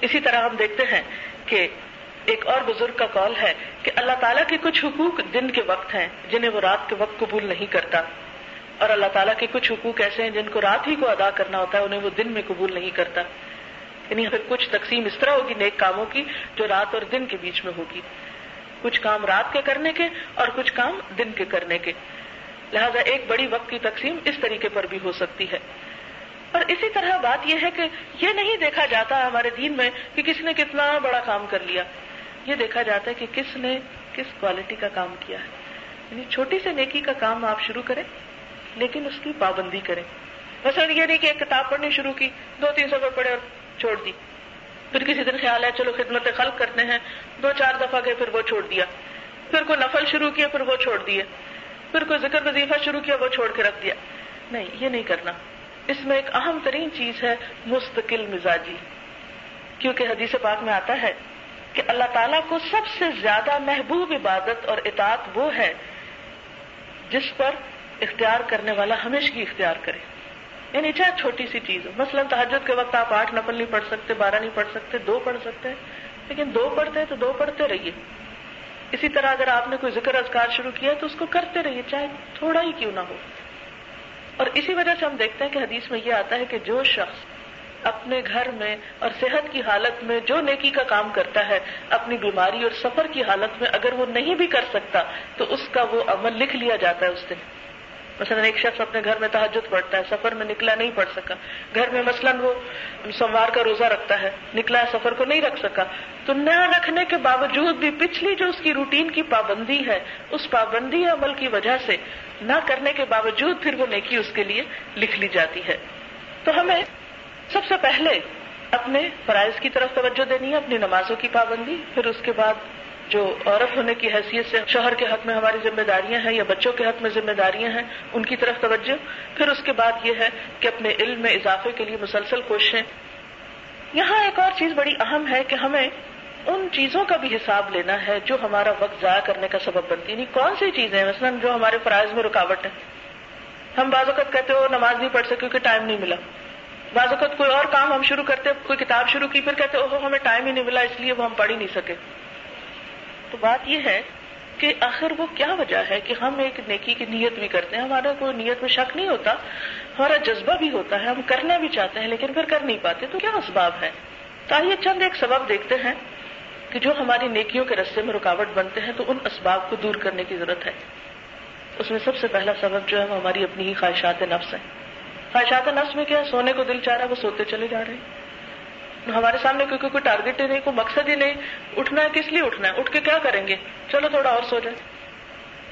اسی طرح ہم دیکھتے ہیں کہ ایک اور بزرگ کا کال ہے کہ اللہ تعالیٰ کے کچھ حقوق دن کے وقت ہیں جنہیں وہ رات کے وقت قبول نہیں کرتا۔ اور اللہ تعالیٰ کے کچھ حقوق ایسے ہیں جن کو رات ہی کو ادا کرنا ہوتا ہے، انہیں وہ دن میں قبول نہیں کرتا۔ یعنی پھر کچھ تقسیم اس طرح ہوگی نیک کاموں کی جو رات اور دن کے بیچ میں ہوگی۔ کچھ کام رات کے کرنے کے اور کچھ کام دن کے کرنے کے۔ لہذا ایک بڑی وقت کی تقسیم اس طریقے پر بھی ہو سکتی ہے۔ اور اسی طرح بات یہ ہے کہ یہ نہیں دیکھا جاتا ہمارے دین میں کہ کس نے کتنا بڑا کام کر لیا۔ یہ دیکھا جاتا ہے کہ کس نے کس کوالٹی کا کام کیا ہے۔ یعنی چھوٹی سے نیکی کا کام آپ شروع کریں، لیکن اس کی پابندی کریں۔ مثلا یہ نہیں کہ ایک کتاب پڑھنی شروع کی، دو تین سفر پڑھے اور چھوڑ دی۔ پھر کسی دن خیال ہے چلو خدمت خلق کرتے ہیں، دو چار دفعہ گئے، پھر وہ چھوڑ دیا۔ پھر کوئی نفل شروع کیا، پھر وہ چھوڑ دیے۔ پھر کوئی ذکر وظیفہ شروع کیا، وہ چھوڑ کے رکھ دیا۔ نہیں، یہ نہیں کرنا۔ اس میں ایک اہم ترین چیز ہے مستقل مزاجی۔ کیونکہ حدیث پاک میں آتا ہے کہ اللہ تعالیٰ کو سب سے زیادہ محبوب عبادت اور اطاعت وہ ہے جس پر اختیار کرنے والا ہمیشہ اختیار کرے۔ یعنی چاہے چھوٹی سی چیز ہو، مثلاً تحجد کے وقت آپ آٹھ نفل نہیں پڑھ سکتے، بارہ نہیں پڑھ سکتے، دو پڑھ سکتے لیکن دو پڑھتے تو دو پڑھتے رہیے۔ اسی طرح اگر آپ نے کوئی ذکر ازکار شروع کیا تو اس کو کرتے رہیے، چاہے تھوڑا ہی کیوں نہ ہو۔ اور اسی وجہ سے ہم دیکھتے ہیں کہ حدیث میں یہ آتا ہے کہ جو شخص اپنے گھر میں اور صحت کی حالت میں جو نیکی کا کام کرتا ہے، اپنی بیماری اور سفر کی حالت میں اگر وہ نہیں بھی کر سکتا، تو اس کا وہ عمل لکھ لیا جاتا ہے اس دن۔ مثلاً ایک شخص اپنے گھر میں تحجد پڑھتا ہے، سفر میں نکلا نہیں پڑھ سکا۔ گھر میں مثلاً وہ سوموار کا روزہ رکھتا ہے، نکلا ہے، سفر کو نہیں رکھ سکا۔ تو نہ رکھنے کے باوجود بھی پچھلی جو اس کی روٹین کی پابندی ہے، اس پابندی عمل کی وجہ سے نہ کرنے کے باوجود پھر وہ نیکی اس کے لیے لکھ لی جاتی ہے۔ تو ہمیں سب سے پہلے اپنے فرائض کی طرف توجہ دینی ہے، اپنی نمازوں کی پابندی، پھر اس کے بعد جو عورت ہونے کی حیثیت سے شوہر کے حق میں ہماری ذمہ داریاں ہیں یا بچوں کے حق میں ذمہ داریاں ہیں، ان کی طرف توجہ۔ پھر اس کے بعد یہ ہے کہ اپنے علم میں اضافے کے لیے مسلسل کوششیں۔ یہاں ایک اور چیز بڑی اہم ہے کہ ہمیں ان چیزوں کا بھی حساب لینا ہے جو ہمارا وقت ضائع کرنے کا سبب بنتی یعنی کون سی چیزیں مثلاً جو ہمارے فرائض میں رکاوٹ ہے ہم بعض اوقات کہتے ہو نماز نہیں پڑھ سکے کیونکہ ٹائم نہیں ملا۔ بعض اوقات کوئی اور کام ہم شروع کرتے کوئی کتاب شروع کی، پھر کہتے اوہو، ہمیں ٹائم ہی نہیں ملا، اس لیے وہ ہم پڑھ ہی نہیں سکے۔ تو بات یہ ہے کہ آخر وہ کیا وجہ ہے کہ ہم ایک نیکی کی نیت بھی کرتے ہیں؟ ہمارا کوئی نیت میں شک نہیں ہوتا، ہمارا جذبہ بھی ہوتا ہے، ہم کرنا بھی چاہتے ہیں لیکن پھر کر نہیں پاتے، تو کیا اسباب ہے تو آئیے چند ایک سبب دیکھتے ہیں کہ جو ہماری نیکیوں کے رستے میں رکاوٹ بنتے ہیں، تو ان اسباب کو دور کرنے کی ضرورت ہے۔ اس میں سب سے پہلا سبب جو ہے وہ ہماری اپنی ہی خواہشات نفس ہے خواہشات نفس میں کیا سونے کو دل چاہ رہا ہے، وہ سوتے چلے جا رہے ہیں۔ ہمارے سامنے کوئی کوئی ٹارگیٹ ہی نہیں، کوئی مقصد ہی نہیں۔ اٹھنا ہے، کس لیے اٹھنا ہے؟ اٹھ کے کیا کریں گے؟ چلو تھوڑا اور سو جائیں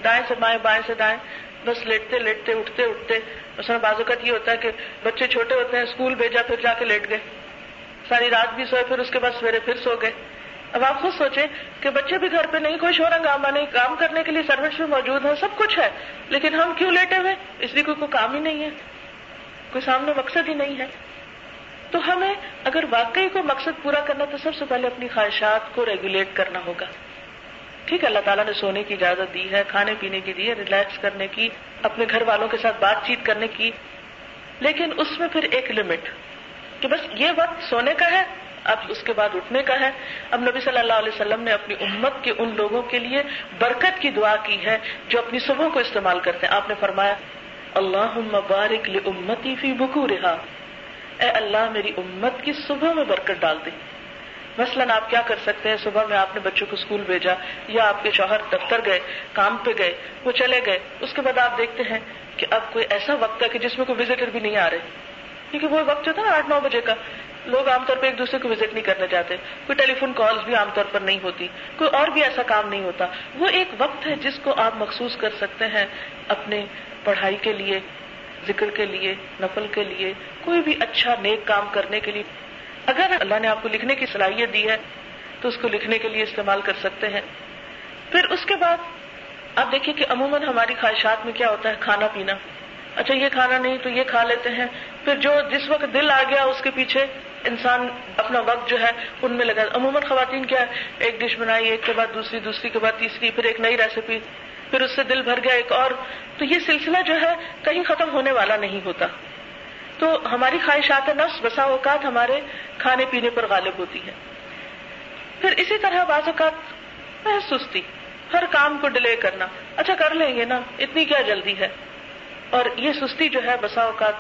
دائیں سے بائیں بائیں سے دائیں۔ بس لیٹتے لیٹتے، اٹھتے اٹھتے۔ اس میں بازوقت یہ ہوتا ہے کہ بچے چھوٹے ہوتے ہیں، اسکول بھیجا، پھر جا کے لیٹ گئے۔ ساری رات بھی سوئے، پھر اس کے بعد سویرے پھر سو گئے۔ اب آپ خود سوچیں کہ بچے بھی گھر پہ نہیں، کوئی شور ہنگامہ نہیں۔ کام کرنے کے لیے سروس بھی موجود ہے، سب کچھ ہے۔ لیکن ہم کیوں لیٹے ہوئے؟ اس لیے کوئی کوئی کام ہی نہیں ہے۔ کوئی سامنے مقصد ہی نہیں ہے۔ تو ہمیں اگر واقعی کوئی مقصد پورا کرنا تو سب سے پہلے اپنی خواہشات کو ریگولیٹ کرنا ہوگا۔ ٹھیک ہے، اللہ تعالیٰ نے سونے کی اجازت دی ہے، کھانے پینے کی دی ہے ریلیکس کرنے کی، اپنے گھر والوں کے ساتھ بات چیت کرنے کی۔ لیکن اس میں پھر ایک لمٹ کہ بس یہ وقت سونے کا ہے، اب اس کے بعد اٹھنے کا ہے۔ اب نبی صلی اللہ علیہ وسلم نے اپنی امت کے ان لوگوں کے لیے برکت کی دعا کی ہے جو اپنی صبح کو استعمال کرتے ہیں۔ آپ نے فرمایا اللہ مبارک امتی فی بکو رہا اے اللہ میری امت کی صبح میں برکت ڈال دی مثلاً آپ کیا کر سکتے ہیں؟ صبح میں آپ نے بچوں کو اسکول بھیجا یا آپ کے شوہر دفتر گئے، کام پہ گئے، وہ چلے گئے، اس کے بعد آپ دیکھتے ہیں کہ اب کوئی ایسا وقت ہے کہ جس میں کوئی وزٹر بھی نہیں آ رہے۔ کیونکہ وہ وقت جو تھا آٹھ نو بجے کا، لوگ عام طور پہ ایک دوسرے کو وزٹ نہیں کرنا چاہتے کوئی ٹیلی فون کالز بھی عام طور پر نہیں ہوتی، کوئی اور بھی ایسا کام نہیں ہوتا۔ وہ ایک وقت ہے جس کو آپ مخصوص کر سکتے ہیں اپنے پڑھائی کے لیے ذکر کے لیے، نفل کے لیے، کوئی بھی اچھا نیک کام کرنے کے لیے۔ اگر اللہ نے آپ کو لکھنے کی صلاحیت دی ہے، تو اس کو لکھنے کے لیے استعمال کر سکتے ہیں۔ پھر اس کے بعد آپ دیکھیے کہ عموماً ہماری خواہشات میں کیا ہوتا ہے، کھانا پینا۔ اچھا یہ کھانا نہیں تو یہ کھا لیتے ہیں۔ پھر جو جس وقت دل آ گیا اس کے پیچھے انسان اپنا وقت جو ہے ان میں لگا۔ عموماً خواتین کیا ہے؟ ایک ڈش بنائی، ایک کے بعد دوسری دوسری کے بعد تیسری، پھر ایک نئی ریسیپی۔ پھر اس سے دل بھر گیا ایک اور، تو یہ سلسلہ جو ہے کہیں ختم ہونے والا نہیں ہوتا۔ تو ہماری خواہشات نفس، بسا اوقات ہمارے کھانے پینے پر غالب ہوتی ہے۔ پھر اسی طرح بعض اوقات سستی ہر کام کو ڈیلے کرنا۔ اچھا کر لیں گے نا، اتنی کیا جلدی ہے؟ اور یہ سستی جو ہے، بسا اوقات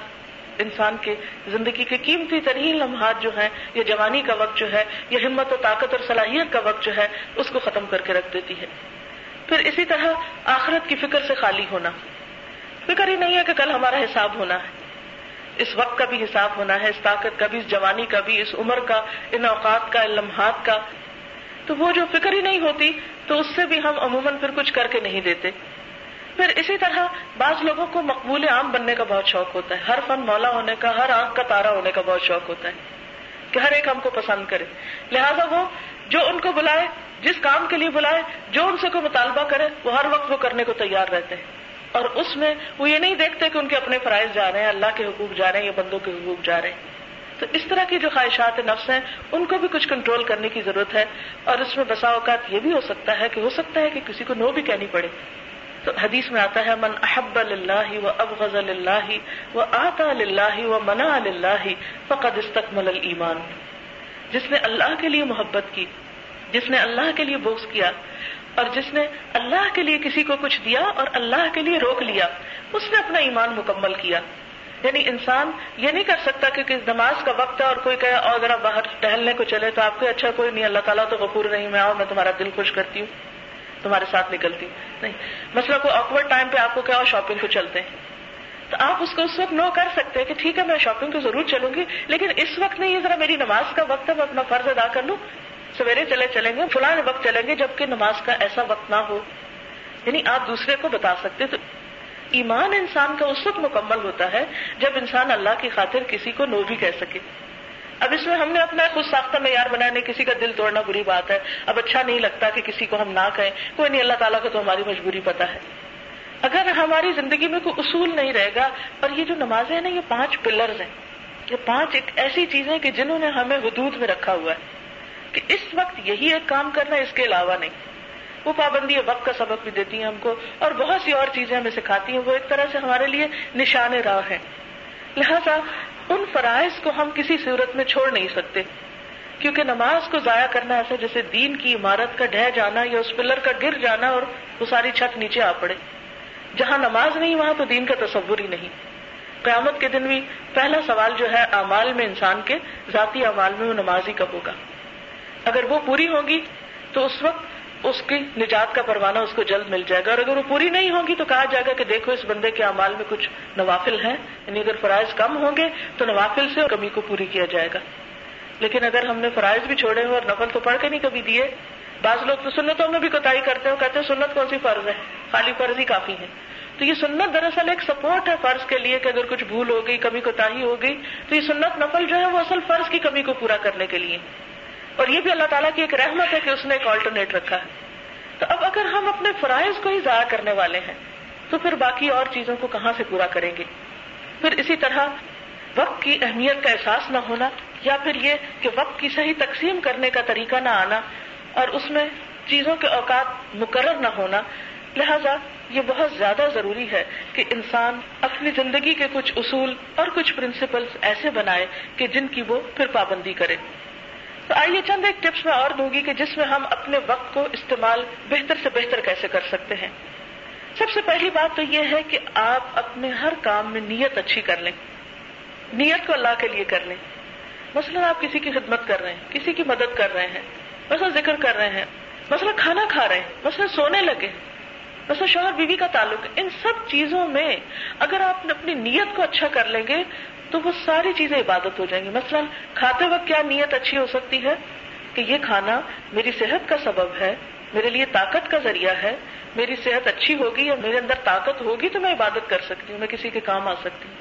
انسان کے زندگی کے قیمتی ترین لمحات جو ہیں، یا جوانی کا وقت جو ہے، یا ہمت و طاقت اور صلاحیت کا وقت جو ہے، اس کو ختم کر کے رکھ دیتی ہے۔ پھر اسی طرح آخرت کی فکر سے خالی ہونا۔ فکر ہی نہیں ہے کہ کل ہمارا حساب ہونا ہے۔ اس وقت کا بھی حساب ہونا ہے، اس طاقت کا بھی، اس جوانی کا بھی، اس عمر کا، ان اوقات کا، ان لمحات کا۔ تو وہ جو فکر ہی نہیں ہوتی، تو اس سے بھی ہم عموماً پھر کچھ کر کے نہیں دیتے۔ پھر اسی طرح بعض لوگوں کو مقبول عام بننے کا بہت شوق ہوتا ہے۔ ہر فن مولا ہونے کا، ہر آنکھ کا تارا ہونے کا بہت شوق ہوتا ہے کہ ہر ایک ہم کو پسند کرے۔ لہذا وہ جو ان کو بلائے جس کام کے لیے بلائے، جو ان سے کوئی مطالبہ کرے، وہ ہر وقت وہ کرنے کو تیار رہتے ہیں۔ اور اس میں وہ یہ نہیں دیکھتے کہ ان کے اپنے فرائض جا رہے ہیں، اللہ کے حقوق جا رہے ہیں یا بندوں کے حقوق جا رہے ہیں۔ تو اس طرح کی جو خواہشات نفس ہیں، ان کو بھی کچھ کنٹرول کرنے کی ضرورت ہے۔ اور اس میں بسا اوقات یہ بھی ہو سکتا ہے کہ ہو سکتا ہے کہ کسی کو نو بھی کہنی پڑے۔ تو حدیث میں آتا ہے، من احب اللہ و ابغض اللہ و آتا اللہ و منا اللہ فقد استقمل ایمان جس نے اللہ کے لیے محبت کی جس نے اللہ کے لیے بوس کیا اور جس نے اللہ کے لیے کسی کو کچھ دیا اور اللہ کے لیے روک لیا، اس نے اپنا ایمان مکمل کیا۔ یعنی انسان یہ نہیں کر سکتا کہ نماز کا وقت ہے اور کوئی کہے اور اگر آپ باہر ٹہلنے کو چلے تو آپ کو اچھا کوئی نہیں، اللہ تعالیٰ تو غفور نہیں میں آؤ میں تمہارا دل خوش کرتی ہوں، تمہارے ساتھ نکلتی ہوں۔ نہیں، مسئلہ کوئی آکورڈ ٹائم پہ آپ کو کیا شاپنگ کو چلتے ہیں تو آپ اس کو اس وقت نو کر سکتے ہیں کہ ٹھیک ہے، میں شاپنگ کو ضرور چلوں گی، لیکن اس وقت نہیں یہ ذرا میری نماز کا وقت ہے، میں اپنا فرض ادا کر لوں۔ سویرے چلے چلیں گے، فلاں وقت چلیں گے جبکہ نماز کا ایسا وقت نہ ہو۔ یعنی آپ دوسرے کو بتا سکتے تو ایمان انسان کا اس وقت مکمل ہوتا ہے جب انسان اللہ کی خاطر کسی کو نو بھی کہہ سکے۔ اب اس میں ہم نے اپنا خود ساختہ معیار بنانے کسی کا دل توڑنا بری بات ہے۔ اب اچھا نہیں لگتا کہ کسی کو ہم نہ کہیں۔ کوئی نہیں، اللہ تعالیٰ کو تو ہماری مجبوری پتا ہے۔ اگر ہماری زندگی میں کوئی اصول نہیں رہے گا اور یہ جو نمازیں ہیں نا، یہ پانچ پلرز ہیں۔ یہ پانچ ایک ایسی چیزیں کہ جنہوں نے ہمیں حدود میں رکھا ہوا ہے۔ کہ اس وقت یہی ایک کام کرنا اس کے علاوہ نہیں۔ وہ پابندی وقت کا سبق بھی دیتی ہیں ہم کو۔ اور بہت سی اور چیزیں ہمیں سکھاتی ہیں، وہ ایک طرح سے ہمارے لیے نشان راہ ہیں۔ لہذا ان فرائض کو ہم کسی صورت میں چھوڑ نہیں سکتے۔ کیونکہ نماز کو ضائع کرنا ایسا جیسے دین کی عمارت کا ڈہ جانا یا اس پلر کا گر جانا اور وہ ساری چھت نیچے آ پڑے۔ جہاں نماز نہیں، وہاں تو دین کا تصور ہی نہیں۔ قیامت کے دن بھی پہلا سوال جو ہے، اعمال میں انسان کے ذاتی اعمال میں وہ نماز ہی کا ہوگا۔ اگر وہ پوری ہوگی تو اس وقت اس کی نجات کا پروانہ اس کو جلد مل جائے گا۔ اور اگر وہ پوری نہیں ہوگی تو کہا جائے گا کہ دیکھو، اس بندے کے اعمال میں کچھ نوافل ہیں۔ یعنی اگر فرائض کم ہوں گے تو نوافل سے کمی کو پوری کیا جائے گا۔ لیکن اگر ہم نے فرائض بھی چھوڑے ہوئے اور نفل تو پڑھ کے نہیں کبھی دیے، بعض لوگ تو سنتوں میں بھی کوتاہی کرتے ہیں، کہتے ہیں سنت کون سی فرض ہے؟ خالی فرض ہی کافی ہے۔ تو یہ سنت دراصل ایک سپورٹ ہے فرض کے لیے کہ اگر کچھ بھول ہو گئی کمی کوتاہی ہو گئی تو یہ سنت نفل جو ہے وہ اصل فرض کی کمی کو پورا کرنے کے لیے۔ اور یہ بھی اللہ تعالیٰ کی ایک رحمت ہے کہ اس نے ایک آلٹرنیٹ رکھا ہے۔ تو اب اگر ہم اپنے فرائض کو ہی ضائع کرنے والے ہیں، تو پھر باقی اور چیزوں کو کہاں سے پورا کریں گے؟ پھر اسی طرح وقت کی اہمیت کا احساس نہ ہونا یا پھر یہ کہ وقت کی صحیح تقسیم کرنے کا طریقہ نہ آنا اور اس میں چیزوں کے اوقات مقرر نہ ہونا، لہذا یہ بہت زیادہ ضروری ہے کہ انسان اپنی زندگی کے کچھ اصول اور کچھ پرنسپلس ایسے بنائے کہ جن کی وہ پھر پابندی کرے۔ تو آئیے چند ایک ٹپس میں اور دوں گی کہ جس میں ہم اپنے وقت کو استعمال بہتر سے بہتر کیسے کر سکتے ہیں۔ سب سے پہلی بات تو یہ ہے کہ آپ اپنے ہر کام میں نیت اچھی کر لیں۔ نیت کو اللہ کے لیے کر لیں۔ مثلاً آپ کسی کی خدمت کر رہے ہیں، کسی کی مدد کر رہے ہیں، مثلا ذکر کر رہے ہیں، مثلا کھانا کھا رہے ہیں، مثلا سونے لگے مثلا شوہر بیوی کا تعلق، ان سب چیزوں میں اگر آپ اپنی نیت کو اچھا کر لیں گے تو وہ ساری چیزیں عبادت ہو جائیں گی۔ مثلا کھاتے وقت کیا نیت اچھی ہو سکتی ہے کہ یہ کھانا میری صحت کا سبب ہے، میرے لیے طاقت کا ذریعہ ہے، میری صحت اچھی ہوگی اور میرے اندر طاقت ہوگی تو میں عبادت کر سکتی ہوں، میں کسی کے کام آ سکتی ہوں۔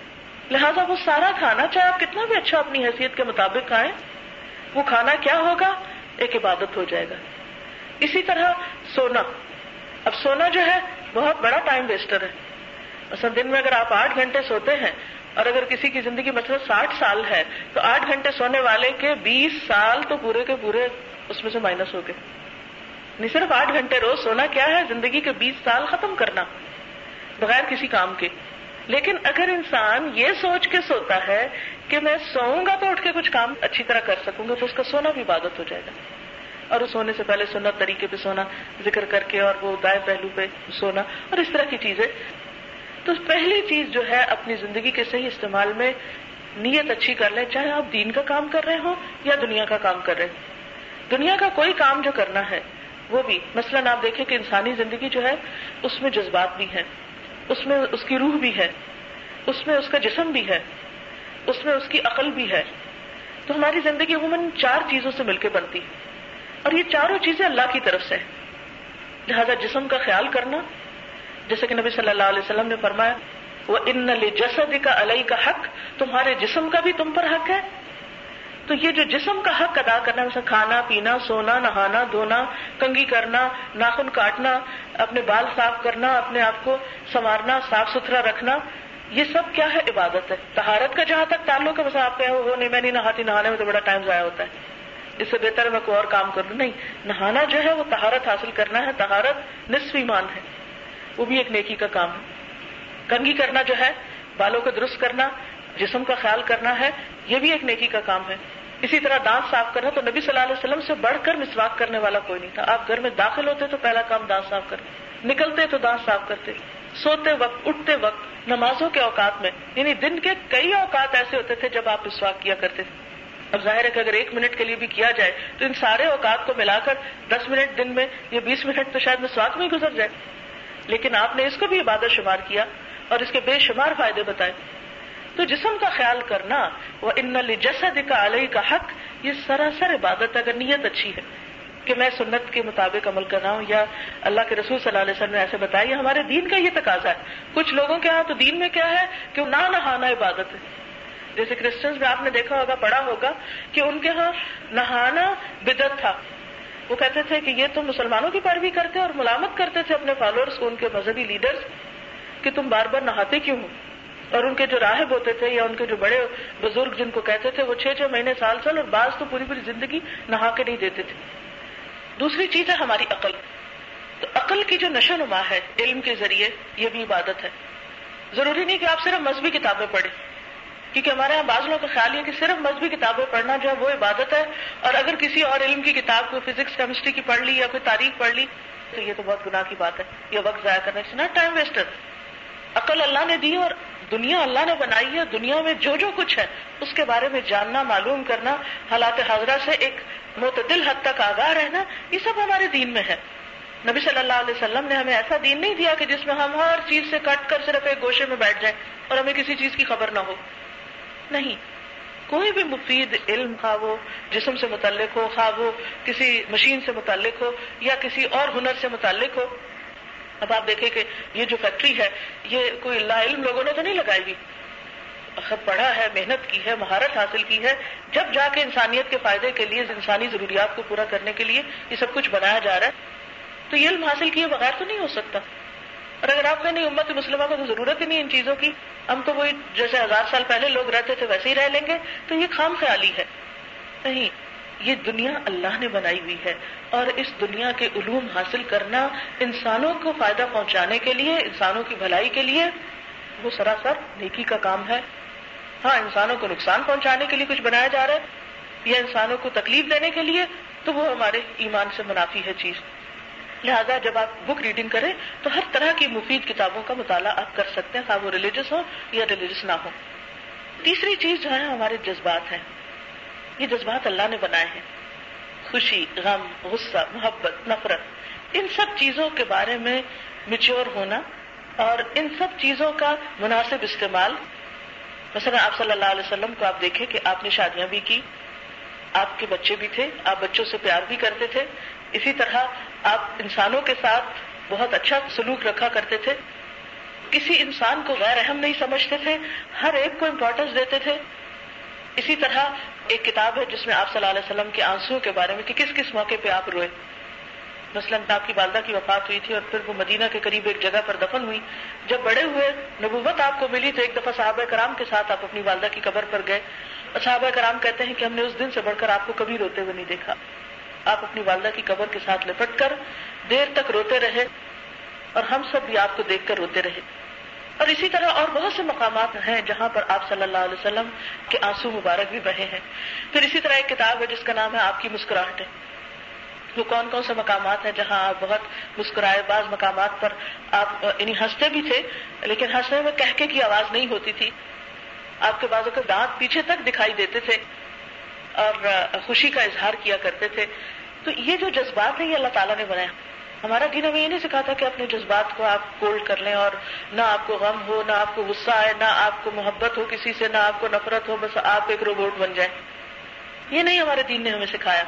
لہٰذا وہ سارا کھانا، چاہے آپ کتنا بھی اچھا اپنی حیثیت کے مطابق کھائیں، وہ کھانا کیا ہوگا؟ ایک عبادت ہو جائے گا۔ اسی طرح سونا۔ اب سونا جو ہے، بہت بڑا ٹائم ویسٹر ہے۔ مثلا دن میں اگر آپ آٹھ گھنٹے سوتے ہیں اور اگر کسی کی زندگی مطلب ساٹھ سال ہے، تو آٹھ گھنٹے سونے والے کے بیس سال تو پورے کے پورے اس میں سے مائنس ہو گئے۔ نہیں، صرف آٹھ گھنٹے روز سونا کیا ہے؟ زندگی کے بیس سال ختم کرنا، بغیر کسی کام کے۔ لیکن اگر انسان یہ سوچ کے سوتا ہے کہ میں سوؤں گا تو اٹھ کے کچھ کام اچھی طرح کر سکوں گا، تو اس کا سونا بھی عبادت ہو جائے گا۔ اور اس سونے سے پہلے سنت طریقے پہ سونا، ذکر کر کے اور وہ دائیں پہلو پہ سونا اور اس طرح کی چیزیں۔ تو پہلی چیز جو ہے اپنی زندگی کے صحیح استعمال میں نیت اچھی کر لیں، چاہے آپ دین کا کام کر رہے ہوں یا دنیا کا کام کر رہے ہوں۔ دنیا کا کوئی کام جو کرنا ہے، وہ بھی۔ مثلاً آپ دیکھیں کہ انسانی زندگی جو ہے، اس میں جذبات بھی ہیں، اس میں اس کی روح بھی ہے، اس میں اس کا جسم بھی ہے، اس میں اس کی عقل بھی ہے۔ تو ہماری زندگی عموماً چار چیزوں سے مل کے بنتی ہے۔ اور یہ چاروں چیزیں اللہ کی طرف سے لہذا جسم کا خیال کرنا جیسے کہ نبی صلی اللہ علیہ وسلم نے فرمایا، وہ ان جسد کا علیہ کا حق، تمہارے جسم کا بھی تم پر حق ہے؟ تو یہ جو جسم کا حق ادا کرنا جیسے کھانا، پینا، سونا، نہانا، دھونا، کنگھی کرنا، ناخن کاٹنا، اپنے بال صاف کرنا، اپنے آپ کو سنوارنا، صاف ستھرا رکھنا، یہ سب کیا ہے؟ عبادت ہے۔ تہارت کا جہاں تک تعلق ہے بس آپ کہ وہ نہیں، میں نہیں نہاتی، نہانے میں تو بڑا ٹائم ضائع ہوتا ہے۔ اس سے بہتر میں کوئی اور کام کر لوں. نہیں، نہانا جو ہے، وہ تہارت حاصل کرنا ہے۔ تہارت نصف ایمان ہے۔ وہ بھی ایک نیکی کا کام ہے۔ کنگھی کرنا جو ہے، بالوں کو درست کرنا، جسم کا خیال کرنا ہے، یہ بھی ایک نیکی کا کام ہے۔ اسی طرح دانت صاف کرنا تو نبی صلی اللہ علیہ وسلم سے بڑھ کر مسواک کرنے والا کوئی نہیں تھا۔ آپ گھر میں داخل ہوتے تو پہلا کام دانت صاف کرتے۔ نکلتے تو دانت صاف کرتے۔ سوتے وقت، اٹھتے وقت، نمازوں کے اوقات میں یعنی دن کے کئی اوقات ایسے ہوتے تھے جب آپ مسواک کیا کرتے تھے۔ اب ظاہر ہے کہ اگر ایک منٹ کے لیے بھی کیا جائے تو ان سارے اوقات کو ملا کر دس منٹ دن میں یا بیس منٹ تو شاید مسواک میں گزر جائے۔ لیکن آپ نے اس کو بھی عبادت شمار کیا اور اس کے بے شمار فائدے بتائے۔ تو جسم کا خیال کرنا، وہ ان جسد کا علیہ کا حق یہ سراسر عبادت اگر نیت اچھی ہے کہ میں سنت کے مطابق عمل کر رہا ہوں یا اللہ کے رسول صلی اللہ علیہ وسلم نے ایسے بتایا، یہ ہمارے دین کا یہ تقاضا ہے۔ کچھ لوگوں کے ہاں تو دین میں کیا ہے کہ نہ نہانا عبادت ہے۔ جیسے کرسچنس میں آپ نے دیکھا ہوگا، پڑھا ہوگا کہ ان کے ہاں نہانا بدت تھا۔ وہ کہتے تھے کہ یہ تو مسلمانوں کی پیروی کرتے اور ملامت کرتے تھے اپنے فالوورس کو، ان کے مذہبی لیڈرز کہ تم بار بار نہاتے کیوں ہو؟ اور ان کے جو راہب ہوتے تھے یا ان کے جو بڑے بزرگ جن کو کہتے تھے، وہ چھ چھ مہینے، سال سال اور بعض تو پوری پوری زندگی نہا کے نہیں دیتے تھے۔ دوسری چیز ہے ہماری عقل۔ تو عقل کی جو نشو نما ہے، علم کے ذریعے، یہ بھی عبادت ہے۔ ضروری نہیں کہ آپ صرف مذہبی کتابیں پڑھیں۔ کیونکہ ہمارے یہاں بعض لوگوں کا خیال یہ کہ صرف مذہبی کتابیں پڑھنا جو ہے وہ عبادت ہے، اور اگر کسی اور علم کی کتاب کو فزکس، کیمسٹری کی پڑھ لی یا کوئی تاریخ پڑھ لی، تو یہ تو بہت گناہ کی بات ہے۔ یہ وقت ضائع کرنا چاہیے ٹائم ویسٹر عقل اللہ نے دی اور دنیا اللہ نے بنائی ہے، دنیا میں جو جو کچھ ہے، اس کے بارے میں جاننا، معلوم کرنا، حالات حاضرہ سے ایک معتدل حد تک آگاہ رہنا، یہ سب ہمارے دین میں ہے۔ نبی صلی اللہ علیہ وسلم نے ہمیں ایسا دین نہیں دیا کہ جس میں ہم ہر چیز سے کٹ کر صرف ایک گوشے میں بیٹھ جائیں اور ہمیں کسی چیز کی خبر نہ ہو۔ نہیں۔ کوئی بھی مفید علم خواہ وہ جسم سے متعلق ہو، خواہ وہ کسی مشین سے متعلق ہو یا کسی اور ہنر سے متعلق ہو۔ اب آپ دیکھیں کہ یہ جو فیکٹری ہے، یہ کوئی لا علم لوگوں نے تو نہیں لگائی ہوئی۔ پڑھا ہے، محنت کی ہے، مہارت حاصل کی ہے۔ جب جا کے انسانیت کے فائدے کے لیے، انسانی ضروریات کو پورا کرنے کے لیے یہ سب کچھ بنایا جا رہا ہے، تو یہ علم حاصل کیے بغیر تو نہیں ہو سکتا۔ اور اگر آپ کہیں امت مسلمہ کو تو ضرورت ہی نہیں ان چیزوں کی۔ ہم تو وہی جیسے ہزار سال پہلے لوگ رہتے تھے ویسے ہی رہ لیں گے، تو یہ خام خیالی ہے۔ نہیں، یہ دنیا اللہ نے بنائی ہوئی ہے۔ اور اس دنیا کے علوم حاصل کرنا انسانوں کو فائدہ پہنچانے کے لیے، انسانوں کی بھلائی کے لیے وہ سراسر نیکی کا کام ہے۔ ہاں انسانوں کو نقصان پہنچانے کے لیے کچھ بنایا جا رہا ہے یا انسانوں کو تکلیف دینے کے لیے، تو وہ ہمارے ایمان سے منافی ہے چیز۔ لہٰذا جب آپ بک ریڈنگ کریں تو ہر طرح کی مفید کتابوں کا مطالعہ آپ کر سکتے ہیں، خواہ وہ ریلیجس ہو یا ریلیجس نہ ہو تیسری چیز جو ہے ہمارے جذبات ہیں۔ یہ جذبات اللہ نے بنائے ہیں۔ خوشی، غم، غصہ، محبت، نفرت، ان سب چیزوں کے بارے میں میچور ہونا اور ان سب چیزوں کا مناسب استعمال۔ مثلا آپ صلی اللہ علیہ وسلم کو آپ دیکھیں کہ آپ نے شادیاں بھی کی، آپ کے بچے بھی تھے، آپ بچوں سے پیار بھی کرتے تھے۔ اسی طرح آپ انسانوں کے ساتھ بہت اچھا سلوک رکھا کرتے تھے۔ کسی انسان کو غیر اہم نہیں سمجھتے تھے، ہر ایک کو امپورٹینس دیتے تھے۔ اسی طرح ایک کتاب ہے جس میں آپ صلی اللہ علیہ وسلم کے آنسو کے بارے میں کہ کس کس موقع پہ آپ روئے۔ مثلاً آپ کی والدہ کی وفات ہوئی تھی اور پھر وہ مدینہ کے قریب ایک جگہ پر دفن ہوئی۔ جب بڑے ہوئے نبوت آپ کو ملی تو ایک دفعہ صحابہ کرام کے ساتھ آپ اپنی والدہ کی قبر پر گئے۔ اور صحابہ کرام کہتے ہیں کہ ہم نے اس دن سے بڑھ کر آپ کو کبھی روتے ہوئے نہیں دیکھا۔ آپ اپنی والدہ کی قبر کے ساتھ لپٹ کر دیر تک روتے رہے اور ہم سب بھی آپ کو دیکھ کر روتے رہے۔ اور اسی طرح اور بہت سے مقامات ہیں جہاں پر آپ صلی اللہ علیہ وسلم کے آنسو مبارک بھی بہے ہیں۔ پھر اسی طرح ایک کتاب ہے جس کا نام ہے آپ کی مسکراہٹیں وہ کون کون سے مقامات ہیں جہاں آپ بہت مسکرائے بعض مقامات پر آپ یعنی ہنستے بھی تھے، لیکن ہنسنے میں کہکے کی آواز نہیں ہوتی تھی۔ آپ کے بازو کے دانت پیچھے تک دکھائی دیتے تھے اور خوشی کا اظہار کیا کرتے تھے۔ تو یہ جو جذبات ہیں یہ اللہ تعالیٰ نے بنایا ہمارا دین ہمیں یہ نہیں سکھاتا کہ اپنے جذبات کو آپ کولڈ کر لیں اور نہ آپ کو غم ہو، نہ آپ کو غصہ آئے، نہ آپ کو محبت ہو کسی سے، نہ آپ کو نفرت ہو، بس آپ ایک روبوٹ بن جائیں. یہ نہیں ہمارے دین نے ہمیں سکھایا.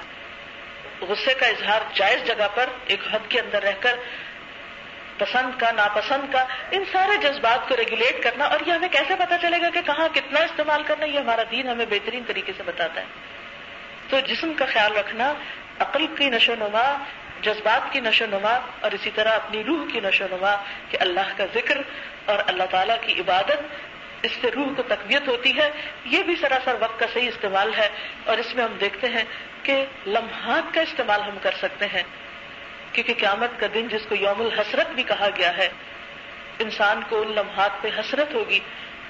غصے کا اظہار جائز جگہ پر ایک حد کے اندر رہ کر پسند کا، ناپسند کا، ان سارے جذبات کو ریگولیٹ کرنا اور یہ ہمیں کیسے پتا چلے گا کہ کہاں کتنا استعمال کرنا یہ ہمارا دین ہمیں بہترین طریقے سے بتاتا ہے. تو جسم کا خیال رکھنا عقل کی نشو نما، جذبات کی نشو نما، اور اسی طرح اپنی روح کی نشو نما کہ اللہ کا ذکر اور اللہ تعالیٰ کی عبادت، اس سے روح کو تقویت ہوتی ہے۔ یہ بھی سراسر وقت کا صحیح استعمال ہے۔ اور اس میں ہم دیکھتے ہیں کہ لمحات کا استعمال ہم کر سکتے ہیں۔ کیونکہ قیامت کا دن جس کو یوم الحسرت بھی کہا گیا ہے، انسان کو ان لمحات پہ حسرت ہوگی،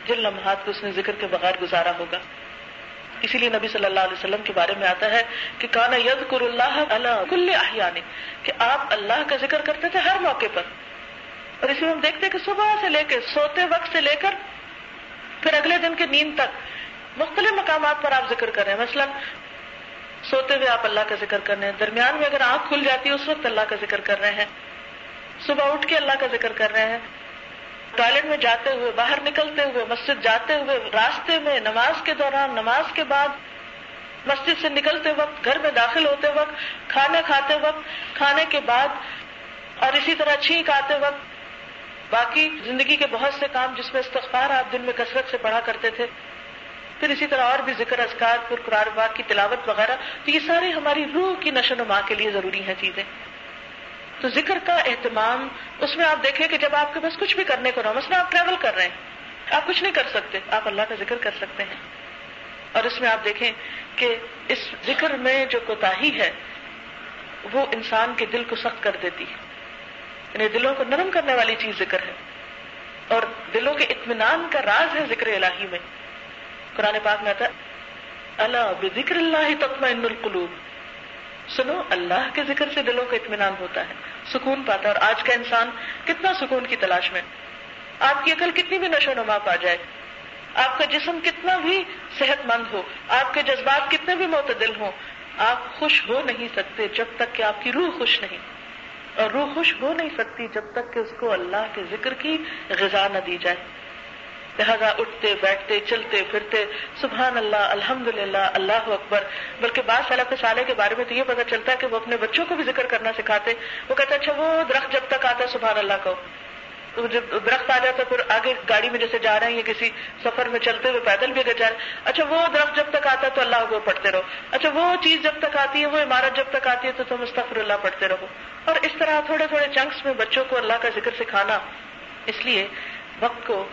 جن لمحات کو اس نے ذکر کے بغیر گزارا ہوگا۔ اسی لیے نبی صلی اللہ علیہ وسلم کے بارے میں آتا ہے کہ کانا ید کر اللہ اللہ کل احیانے کہ آپ اللہ کا ذکر کرتے تھے ہر موقع پر۔ اور اسی میں ہم دیکھتے ہیں کہ صبح سے لے کے سوتے وقت سے لے کر پھر اگلے دن کی نیند تک مختلف مقامات پر آپ ذکر کر رہے ہیں مثلا سوتے ہوئے آپ اللہ کا ذکر کر رہے ہیں، درمیان میں اگر آنکھ کھل جاتی ہے، اس وقت اللہ کا ذکر کر رہے ہیں۔ صبح اٹھ کے اللہ کا ذکر کر رہے ہیں۔ ٹوائلٹ میں جاتے ہوئے، باہر نکلتے ہوئے، مسجد جاتے ہوئے، راستے میں نماز کے دوران، نماز کے بعد مسجد سے نکلتے وقت، گھر میں داخل ہوتے وقت، کھانا کھاتے وقت، کھانے کے بعد اور اسی طرح چھینک آتے وقت، باقی زندگی کے بہت سے کام جس میں استغفار آپ دن میں کثرت سے پڑھا کرتے تھے، پھر اسی طرح اور بھی ذکر، اذکار پھر قرآن باغ کی تلاوت وغیرہ، تو یہ سارے ہماری روح کی نشو نما کے لیے ضروری ہیں چیزیں۔ تو ذکر کا اہتمام، اس میں آپ دیکھیں کہ جب آپ کے پاس کچھ بھی کرنے کو نہ مثلا آپ ٹریول کر رہے ہیں، آپ کچھ نہیں کر سکتے، آپ اللہ کا ذکر کر سکتے ہیں۔ اور اس میں آپ دیکھیں کہ اس ذکر میں جو کوتا ہے، وہ انسان کے دل کو سخت کر دیتی ہے۔ یعنی دلوں کو نرم کرنے والی چیز ذکر ہے۔ اور دلوں کے اطمینان کا راز ہے ذکر الہی میں۔ قرآن پاک میں آتا اللہ بکر اللہ تطمئن القلوب سنو، اللہ کے ذکر سے دلوں کا اطمینان ہوتا ہے، سکون پاتا ہے۔ اور آج کا انسان کتنا سکون کی تلاش میں۔ آپ کی عقل کتنی بھی نشو نما پا جائے۔ آپ کا جسم کتنا بھی صحت مند ہو، آپ کے جذبات کتنے بھی معتدل ہوں، آپ خوش ہو نہیں سکتے جب تک کہ آپ کی روح خوش نہیں۔ اور روح خوش ہو نہیں سکتی جب تک کہ اس کو اللہ کے ذکر کی غذا نہ دی جائے۔ لہٰذا اٹھتے، بیٹھتے، چلتے، پھرتے، سبحان اللہ الحمد للہ اللہ اکبر۔ بلکہ بعض صلاح سالے کے بارے میں تو یہ پتا چلتا ہے کہ وہ اپنے بچوں کو بھی ذکر کرنا سکھاتے۔ وہ کہتے اچھا وہ درخت جب تک آتا ہے، سبحان اللہ کو جب درخت آ جاتا پھر آگے گاڑی میں جیسے جا رہے ہیں، یا کسی سفر میں چلتے ہوئے پیدل بھی اگر جا رہے ہیں۔ اچھا وہ درخت جب تک آتا ہے تو اللہ کو پڑھتے رہو۔ اچھا وہ چیز جب تک آتی ہے، وہ عمارت جب تک آتی ہے، تو تم استفر اللہ پڑھتے رہو۔ اور اس طرح تھوڑے تھوڑے چنکس میں بچوں کو اللہ کا ذکر سکھانا۔ اس لیے وقت کو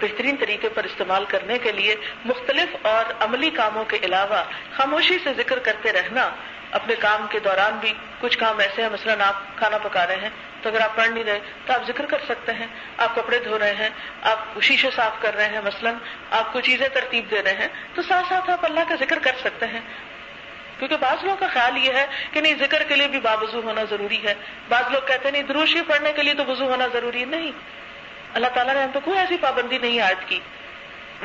بہترین طریقے پر استعمال کرنے کے لیے مختلف اور عملی کاموں کے علاوہ خاموشی سے ذکر کرتے رہنا۔ اپنے کام کے دوران بھی کچھ کام ایسے ہیں، مثلاً آپ کھانا پکا رہے ہیں تو اگر آپ پڑھ نہیں رہے تو آپ ذکر کر سکتے ہیں۔ آپ کپڑے دھو رہے ہیں، آپ شیشے صاف کر رہے ہیں، مثلاً آپ کو چیزیں ترتیب دے رہے ہیں تو ساتھ ساتھ آپ اللہ کا ذکر کر سکتے ہیں۔ کیونکہ بعض لوگوں کا خیال یہ ہے کہ نہیں، ذکر کے لیے بھی بابزو ہونا ضروری ہے۔ بعض لوگ کہتے ہیں نہیں دروشی پڑھنے کے لیے تو وضو ہونا ضروری نہیں۔ اللہ تعالیٰ نے ہم تو کوئی ایسی پابندی نہیں عائد کی۔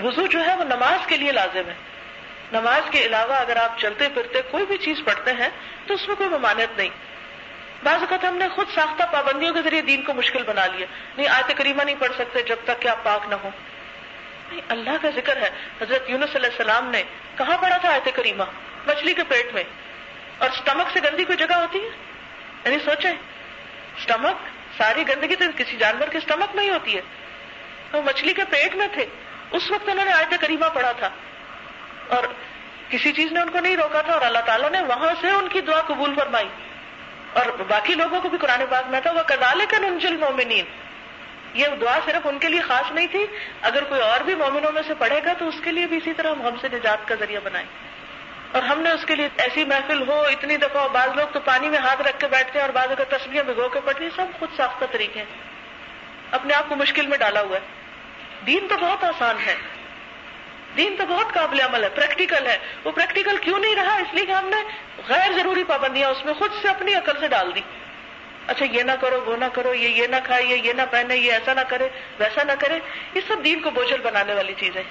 وضو جو ہے وہ نماز کے لیے لازم ہے۔ نماز کے علاوہ اگر آپ چلتے پھرتے کوئی بھی چیز پڑھتے ہیں تو اس میں کوئی ممانت نہیں۔ بعض اوقات ہم نے خود ساختہ پابندیوں کے ذریعے دین کو مشکل بنا لیا۔ نہیں، آیت کریمہ نہیں پڑھ سکتے جب تک کہ آپ پاک نہ ہو نہیں، اللہ کا ذکر ہے۔ حضرت یونس علیہ السلام نے کہاں پڑھا تھا آیت کریمہ؟ مچھلی کے پیٹ میں۔ اور اسٹمک سے گندی کوئی جگہ ہوتی ہے؟ یعنی سوچیں۔ اسٹمک ساری گندگی تو کسی جانور کے اسٹمک میں ہی ہوتی ہے۔ وہ مچھلی کے پیٹ میں تھے۔ اس وقت انہوں نے آیت کریمہ پڑھا تھا۔ اور کسی چیز نے ان کو نہیں روکا تھا اور اللہ تعالیٰ نے وہاں سے ان کی دعا قبول فرمائی۔ اور باقی لوگوں کو بھی قرآن پاک میں تھا۔ وہ کزال کا ننجل مومنین یہ دعا صرف ان کے لیے خاص نہیں تھی۔ اگر کوئی اور بھی مومنوں میں سے پڑھے گا تو اس کے لیے بھی اسی طرح ہم سے نجات کا ذریعہ بنائیں۔ اور ہم نے اس کے لیے ایسی محفل ہو، اتنی دفعہ بعض لوگ تو پانی میں ہاتھ رکھ کے بیٹھتے ہیں اور بعض اگر تصویریں بھگو کے پڑھتی سب خود ساختہ طریقے ہیں۔ اپنے آپ کو مشکل میں ڈالا ہوا ہے۔ دین تو بہت آسان ہے۔ دین تو بہت قابل عمل ہے پریکٹیکل ہے۔ وہ پریکٹیکل کیوں نہیں رہا؟ اس لیے کہ ہم نے غیر ضروری پابندیاں اس میں خود سے اپنی عقل سے ڈال دی۔ اچھا یہ نہ کرو، وہ نہ کرو، یہ یہ نہ کھائے، یہ یہ نہ پہنے، یہ ایسا نہ کرے، ویسا نہ کرے۔ یہ سب دین کو بوجھل بنانے والی چیزیں۔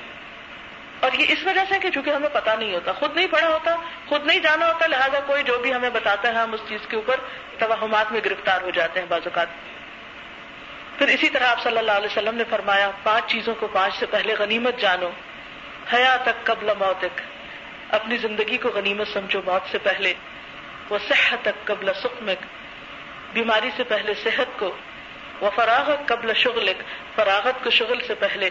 اور یہ اس وجہ سے کہ چونکہ ہمیں پتا نہیں ہوتا، خود نہیں پڑھا ہوتا، خود نہیں جانا ہوتا، لہٰذا کوئی جو بھی ہمیں بتاتا ہے، ہم اس چیز کے اوپر توہمات میں گرفتار ہو جاتے ہیں بعض اوقات۔ پھر اسی طرح آپ صلی اللہ علیہ وسلم نے فرمایا، پانچ چیزوں کو پانچ سے پہلے غنیمت جانو۔ حیا تک قبل موتک۔ اپنی زندگی کو غنیمت سمجھو موت سے پہلے۔ وہ صحت تک قبل سکمک بیماری سے پہلے صحت کو۔ وہ فراغت قبل شغلک۔ فراغت کو شغل سے پہلے۔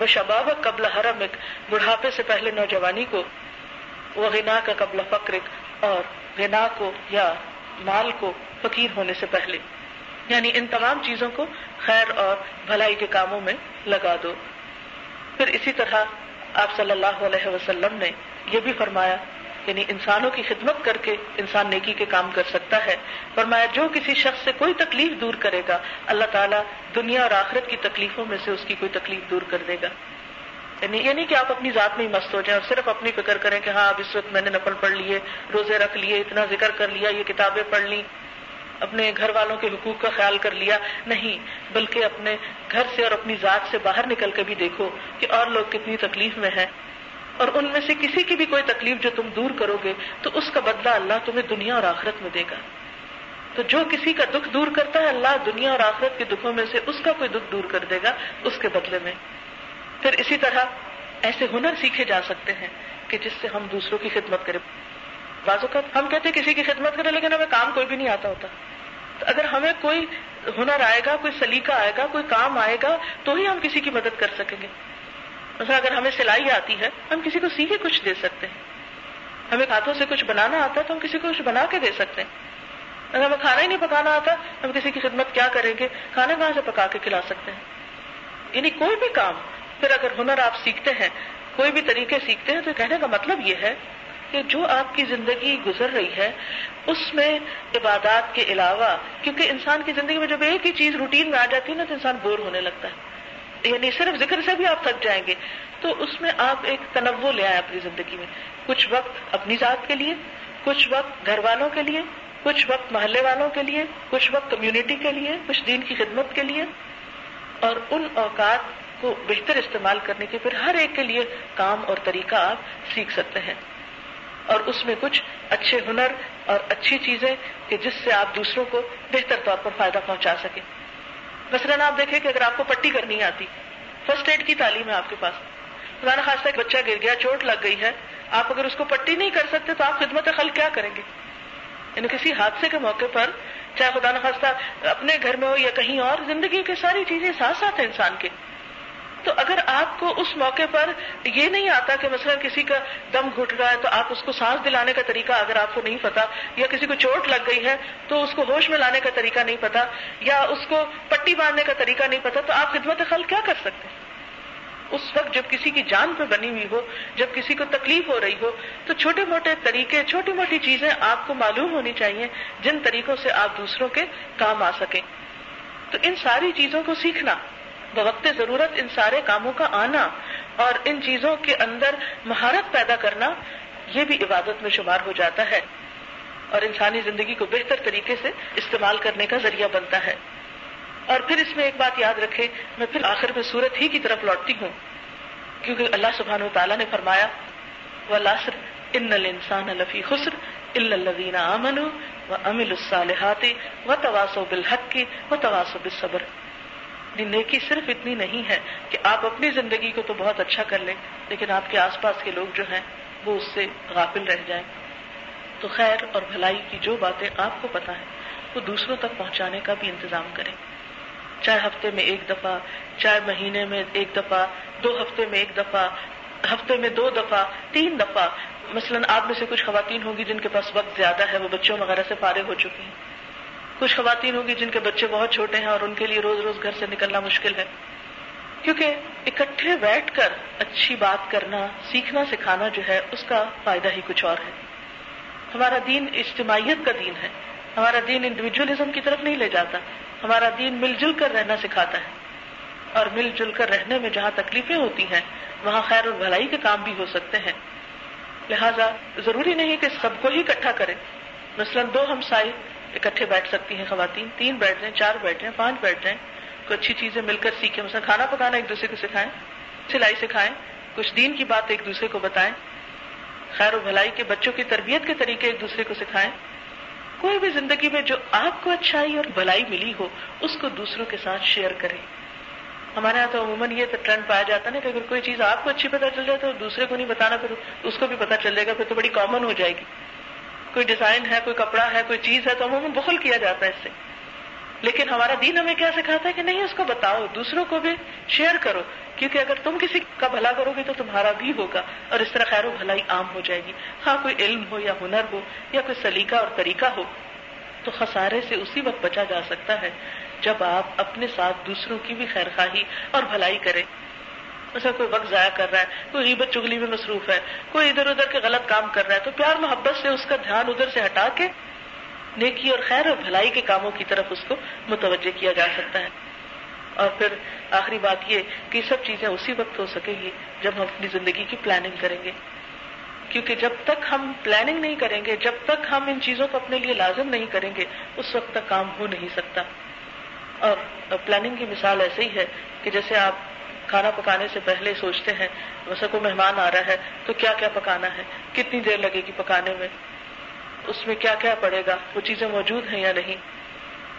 وہ شباب قبل حرمک، بڑھاپے سے پہلے نوجوانی کو وہ غنا کا قبل فقرک، اور غنا کو یا مال کو فقیر ہونے سے پہلے۔ یعنی ان تمام چیزوں کو خیر اور بھلائی کے کاموں میں لگا دو۔ پھر اسی طرح آپ صلی اللہ علیہ وسلم نے یہ بھی فرمایا یعنی انسانوں کی خدمت کر کے انسان نیکی کے کام کر سکتا ہے۔ فرمایا، جو کسی شخص سے کوئی تکلیف دور کرے گا، اللہ تعالیٰ دنیا اور آخرت کی تکلیفوں میں سے اس کی کوئی تکلیف دور کر دے گا۔ یعنی یہ نہیں کہ آپ اپنی ذات میں ہی مست ہو جائیں اور صرف اپنی فکر کریں کہ ہاں اب اس وقت میں نے نفل پڑھ لیے، روزے رکھ لیے، اتنا ذکر کر لیا، یہ کتابیں پڑھ لی اپنے گھر والوں کے حقوق کا خیال کر لیا۔ نہیں، بلکہ اپنے گھر سے اور اپنی ذات سے باہر نکل کے بھی دیکھو کہ اور لوگ کتنی تکلیف میں ہیں۔ اور ان میں سے کسی کی بھی کوئی تکلیف جو تم دور کرو گے، تو اس کا بدلہ اللہ تمہیں دنیا اور آخرت میں دے گا۔ تو جو کسی کا دکھ دور کرتا ہے، اللہ دنیا اور آخرت کے دکھوں میں سے اس کا کوئی دکھ دور کر دے گا اس کے بدلے میں۔ پھر اسی طرح ایسے ہنر سیکھے جا سکتے ہیں کہ جس سے ہم دوسروں کی خدمت کریں۔ بعض اوقات ہم کہتے ہیں کسی کی خدمت کریں، لیکن ہمیں کام کوئی بھی نہیں آتا ہوتا۔ تو اگر ہمیں کوئی ہنر آئے گا، کوئی سلیقہ آئے گا، کوئی کام آئے گا، تو ہی ہم کسی کی مدد کر سکیں گے۔ مثلا اگر ہمیں سلائی آتی ہے، ہم کسی کو سیکھے کچھ دے سکتے ہیں۔ ہمیں ہاتھوں سے کچھ بنانا آتا ہے تو ہم کسی کو کچھ بنا کے دے سکتے ہیں۔ اگر ہمیں کھانا ہی نہیں پکانا آتا، ہم کسی کی خدمت کیا کریں گے؟ کھانا کہاں سے پکا کے کھلا سکتے ہیں؟ یعنی کوئی بھی کام، پھر اگر ہنر آپ سیکھتے ہیں، کوئی بھی طریقے سیکھتے ہیں، تو کہنے کا مطلب یہ ہے کہ جو آپ کی زندگی گزر رہی ہے، اس میں عبادات کے علاوہ، کیونکہ انسان کی زندگی میں جب ایک ہی چیز روٹین میں آ جاتی ہے نا، تو انسان بور ہونے لگتا ہے۔ یعنی صرف ذکر سے بھی آپ تھک جائیں گے۔ تو اس میں آپ ایک تنوع لے آئے اپنی زندگی میں۔ کچھ وقت اپنی ذات کے لیے، کچھ وقت گھر والوں کے لیے، کچھ وقت محلے والوں کے لیے، کچھ وقت کمیونٹی کے لیے، کچھ دین کی خدمت کے لیے۔ اور ان اوقات کو بہتر استعمال کرنے کے پھر ہر ایک کے لیے کام اور طریقہ آپ سیکھ سکتے ہیں۔ اور اس میں کچھ اچھے ہنر اور اچھی چیزیں کہ جس سے آپ دوسروں کو بہتر طور پر فائدہ پہنچا سکیں۔ مثلاً آپ دیکھیں کہ اگر آپ کو پٹی کرنی آتی فرسٹ ایڈ کی تعلیم ہے آپ کے پاس۔ خدا خاصہ ایک بچہ گر گیا، چوٹ لگ گئی ہے، آپ اگر اس کو پٹی نہیں کر سکتے تو آپ خدمت خل کیا کریں گے؟ یعنی کسی حادثے کے موقع پر چاہے خدا نخواستہ اپنے گھر میں ہو یا کہیں اور، زندگی کی ساری چیزیں ساتھ ساتھ ہیں انسان کے۔ تو اگر آپ کو اس موقع پر یہ نہیں آتا کہ مثلا کسی کا دم گھٹ رہا ہے تو آپ اس کو سانس دلانے کا طریقہ اگر آپ کو نہیں پتا یا کسی کو چوٹ لگ گئی ہے تو اس کو ہوش میں لانے کا طریقہ نہیں پتا یا اس کو پٹی باندھنے کا طریقہ نہیں پتا تو آپ خدمت خل کیا کر سکتے ہیں؟ اس وقت جب کسی کی جان پہ بنی ہوئی ہو، جب کسی کو تکلیف ہو رہی ہو، تو چھوٹے موٹے طریقے، چھوٹی موٹی چیزیں آپ کو معلوم ہونی چاہیے جن طریقوں سے آپ دوسروں کے کام آ سکیں۔ تو ان ساری چیزوں کو سیکھنا بوقت ضرورت ان سارے کاموں کا آنا اور ان چیزوں کے اندر مہارت پیدا کرنا، یہ بھی عبادت میں شمار ہو جاتا ہے اور انسانی زندگی کو بہتر طریقے سے استعمال کرنے کا ذریعہ بنتا ہے۔ اور پھر اس میں ایک بات یاد رکھے، میں پھر آخر میں سورت ہی کی طرف لوٹتی ہوں۔ کیونکہ اللہ سبحانہ و تعالیٰ نے فرمایا وہ لاسر ان انسان الفی خسر الدین امن و امل الصالحات و تواسو بالحق کی و تواسو بالصبر۔ نیکی صرف اتنی نہیں ہے کہ آپ اپنی زندگی کو تو بہت اچھا کر لیں، لیکن آپ کے آس پاس کے لوگ جو ہیں، وہ اس سے غافل رہ جائیں۔ تو خیر اور بھلائی کی جو باتیں آپ کو پتا ہے وہ دوسروں تک پہنچانے کا بھی انتظام کریں۔ چاہے ہفتے میں ایک دفعہ چاہے مہینے میں ایک دفعہ، دو ہفتے میں ایک دفعہ، ہفتے میں دو دفعہ، تین دفعہ۔ مثلاً آپ میں سے کچھ خواتین ہوں گی جن کے پاس وقت زیادہ ہے، وہ بچوں وغیرہ سے فارغ ہو چکی ہیں۔ کچھ خواتین ہوگی جن کے بچے بہت چھوٹے ہیں اور ان کے لیے روز روز گھر سے نکلنا مشکل ہے۔ کیونکہ اکٹھے بیٹھ کر اچھی بات کرنا، سیکھنا، سکھانا جو ہے، اس کا فائدہ ہی کچھ اور ہے۔ ہمارا دین اجتماعیت کا دین ہے۔ ہمارا دین انڈیویجلزم کی طرف نہیں لے جاتا۔ ہمارا دین مل جل کر رہنا سکھاتا ہے۔ اور مل جل کر رہنے میں جہاں تکلیفیں ہوتی ہیں، وہاں خیر اور بھلائی کے کام بھی ہو سکتے ہیں۔ لہذا ضروری نہیں کہ سب کو ہی اکٹھا کرے مثلاً دو ہم سائی اکٹھے بیٹھ سکتی ہیں خواتین۔ تین بیٹھ جائیں چار بیٹھ جائیں پانچ بیٹھ جائیں کوئی اچھی چیزیں مل کر سیکھیں۔ مثلا کھانا پکانا ایک دوسرے کو سکھائیں، سلائی سکھائیں، کچھ دین کی بات ایک دوسرے کو بتائیں۔ خیر و بھلائی کے بچوں کی تربیت کے طریقے ایک دوسرے کو سکھائیں۔ کوئی بھی زندگی میں جو آپ کو اچھائی اور بھلائی ملی ہو، اس کو دوسروں کے ساتھ شیئر کریں۔ ہمارے یہاں تو عموماً یہ ٹرینڈ پایا جاتا ہے کہ اگر کوئی چیز آپ کو اچھی پتہ چل جائے تو دوسرے کو نہیں بتانا، پھر اس کو بھی پتا چل جائے گا، پھر تو بڑی کامن ہو جائے گی۔ کوئی ڈیزائن ہے، کوئی کپڑا ہے، کوئی چیز ہے تو عموماً بخل کیا جاتا ہے اس سے۔ لیکن ہمارا دین ہمیں کیا سکھاتا ہے کہ نہیں، اس کو بتاؤ، دوسروں کو بھی شیئر کرو۔ کیونکہ اگر تم کسی کا بھلا کرو گے تو تمہارا بھی ہوگا۔ اور اس طرح خیر و بھلائی عام ہو جائے گی۔ ہاں کوئی علم ہو یا ہنر ہو یا کوئی سلیقہ اور طریقہ ہو، تو خسارے سے اسی وقت بچا جا سکتا ہے جب آپ اپنے ساتھ دوسروں کی بھی خیر خواہی اور بھلائی کریں۔ مثلا کوئی وقت ضائع کر رہا ہے، کوئی غیبت چگلی میں مصروف ہے، کوئی ادھر ادھر کے غلط کام کر رہا ہے، تو پیار محبت سے اس کا دھیان ادھر سے ہٹا کے نیکی اور خیر اور بھلائی کے کاموں کی طرف اس کو متوجہ کیا جا سکتا ہے۔ اور پھر آخری بات یہ کہ سب چیزیں اسی وقت ہو سکے گی جب ہم اپنی زندگی کی پلاننگ کریں گے۔ کیونکہ جب تک ہم پلاننگ نہیں کریں گے، جب تک ہم ان چیزوں کو اپنے لیے لازم نہیں کریں گے، اس وقت تک کام ہو نہیں سکتا۔ اور پلاننگ کی مثال ایسے ہی ہے کہ جیسے آپ کھانا پکانے سے پہلے سوچتے ہیں ویسا کوئی مہمان آ رہا ہے، تو کیا کیا پکانا ہے؟ کتنی دیر لگے گی پکانے میں؟ اس میں کیا کیا پڑے گا؟ وہ چیزیں موجود ہیں یا نہیں؟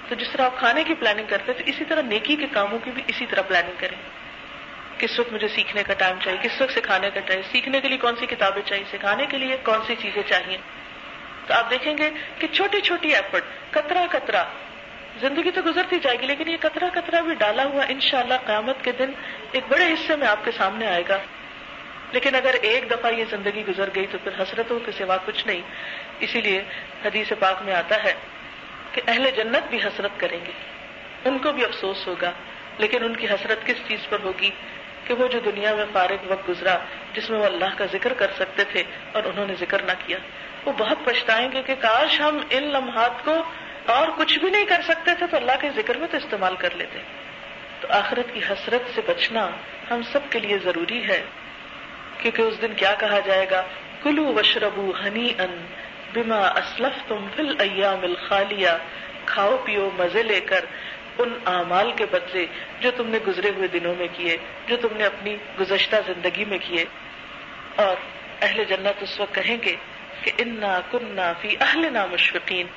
تو جس طرح آپ کھانے کی پلاننگ کرتے تو اسی طرح نیکی کے کاموں کی بھی اسی طرح پلاننگ کریں۔ کس وقت مجھے سیکھنے کا ٹائم چاہیے؟ کس وقت سکھانے کا ٹائم سیکھنے کے لیے کون سی کتابیں چاہیے؟ سکھانے کے لیے کون سی چیزیں چاہیے؟ تو آپ دیکھیں گے کہ چھوٹی چھوٹی ایفرٹ کترا کترا، زندگی تو گزرتی جائے گی، لیکن یہ کترا کترا بھی ڈالا ہوا انشاءاللہ قیامت کے دن ایک بڑے حصے میں آپ کے سامنے آئے گا۔ لیکن اگر ایک دفعہ یہ زندگی گزر گئی تو پھر حسرتوں کے سوا کچھ نہیں۔ اسی لیے حدیث پاک میں آتا ہے کہ اہل جنت بھی حسرت کریں گے۔ ان کو بھی افسوس ہوگا۔ لیکن ان کی حسرت کس چیز پر ہوگی؟ کہ وہ جو دنیا میں فارغ وقت گزرا، جس میں وہ اللہ کا ذکر کر سکتے تھے اور انہوں نے ذکر نہ کیا۔ وہ بہت پچھتائیں گے کہ کاش ہم ان لمحات کو اور کچھ بھی نہیں کر سکتے تھے تو اللہ کے ذکر میں تو استعمال کر لیتے۔ ہیں تو آخرت کی حسرت سے بچنا ہم سب کے لیے ضروری ہے۔ کیونکہ اس دن کیا کہا جائے گا؟ کلو وشربو ہنی ان بما اسلف تم فل ایام الخالیہ۔ کھاؤ، پیو، مزے لے کر ان اعمال کے بدلے جو تم نے گزرے ہوئے دنوں میں کیے، جو تم نے اپنی گزشتہ زندگی میں کیے۔ اور اہل جنت اس وقت کہیں گے کہ انا کننا فی اہل نا مشفقین۔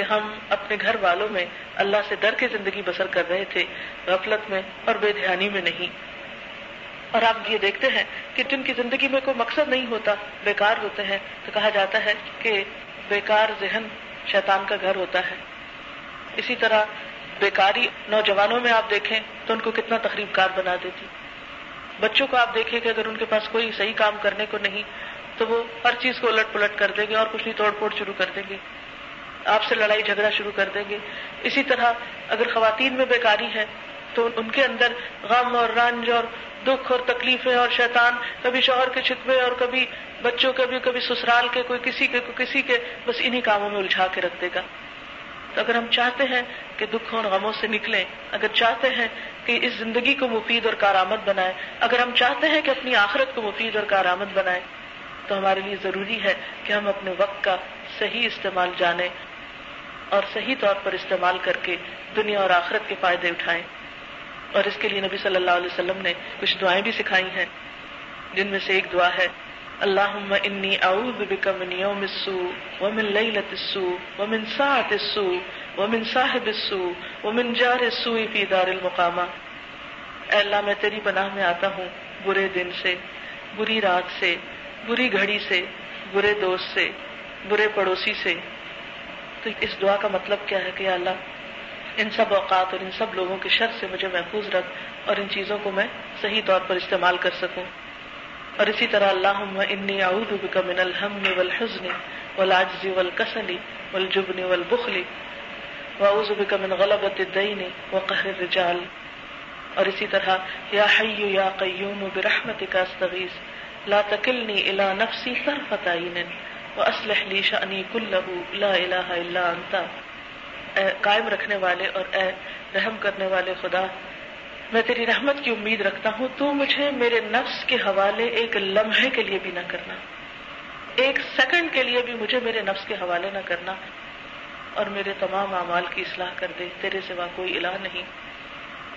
کہ ہم اپنے گھر والوں میں اللہ سے ڈر کے زندگی بسر کر رہے تھے، غفلت میں اور بے دھیانی میں نہیں۔ اور آپ یہ دیکھتے ہیں کہ جن کی زندگی میں کوئی مقصد نہیں ہوتا، بیکار ہوتے ہیں، تو کہا جاتا ہے کہ بیکار ذہن شیطان کا گھر ہوتا ہے۔ اسی طرح بیکاری نوجوانوں میں آپ دیکھیں تو ان کو کتنا تقریب کار بنا دیتی۔ بچوں کو آپ دیکھیں کہ اگر ان کے پاس کوئی صحیح کام کرنے کو نہیں، تو وہ ہر چیز کو الٹ پلٹ کر دیں گے اور کچھ نہیں توڑ پھوڑ شروع کر دیں گے۔ آپ سے لڑائی جھگڑا شروع کر دیں گے۔ اسی طرح اگر خواتین میں بیکاری ہے تو ان کے اندر غم اور رنج اور دکھ اور تکلیفیں اور شیطان، کبھی شوہر کے چھتوے اور کبھی بچوں کے بھی، کبھی سسرال کے، کوئی کسی کے، کوئی کسی کے، بس انہی کاموں میں الجھا کے رکھ دے گا۔ تو اگر ہم چاہتے ہیں کہ دکھ اور غموں سے نکلیں، اگر چاہتے ہیں کہ اس زندگی کو مفید اور کارآمد بنائیں، اگر ہم چاہتے ہیں کہ اپنی آخرت کو مفید اور کارآمد بنائیں، تو ہمارے لیے ضروری ہے کہ ہم اپنے وقت کا صحیح استعمال جانیں۔ اور صحیح طور پر استعمال کر کے دنیا اور آخرت کے فائدے اٹھائیں اور اس کے لیے نبی صلی اللہ علیہ وسلم نے کچھ دعائیں بھی سکھائی ہیں۔ جن میں سے ایک دعا ہے اللہ انی اعوذ بک من یوم السوء ومن لیلت السوء ومن ساعت السوء ومن صاحب السوء ومن جار السوء فی دار المقامہ۔ اے اللہ، میں تیری پناہ میں آتا ہوں برے دن سے، بری رات سے، بری گھڑی سے، برے دوست سے، برے پڑوسی سے۔ تو اس دعا کا مطلب کیا ہے کہ یا اللہ، ان سب اوقات اور ان سب لوگوں کے شر سے مجھے محفوظ رکھ اور ان چیزوں کو میں صحیح طور پر استعمال کر سکوں۔ اور اسی طرح اللہ انی اعوذ بک من الحم والحزن والعجز والکسل والجبن والبخل واعوذ بک من غلبۃ الدین وقهر الرجال۔ اور اسی طرح، یا حی یا قیوم برحمتک استغیث، لا تکلنی الى نفسی طرفت عین۔ واسلح لی شأنی كله، لا الہ الا انت اے، قائم رکھنے والے اور اے، رحم کرنے والے خدا، میں تیری رحمت کی امید رکھتا ہوں، تو مجھے میرے نفس کے حوالے ایک لمحے کے لیے بھی نہ کرنا۔ ایک سیکنڈ کے لیے بھی مجھے میرے نفس کے حوالے نہ کرنا۔ اور میرے تمام اعمال کی اصلاح کر دے، تیرے سوا کوئی الہ نہیں۔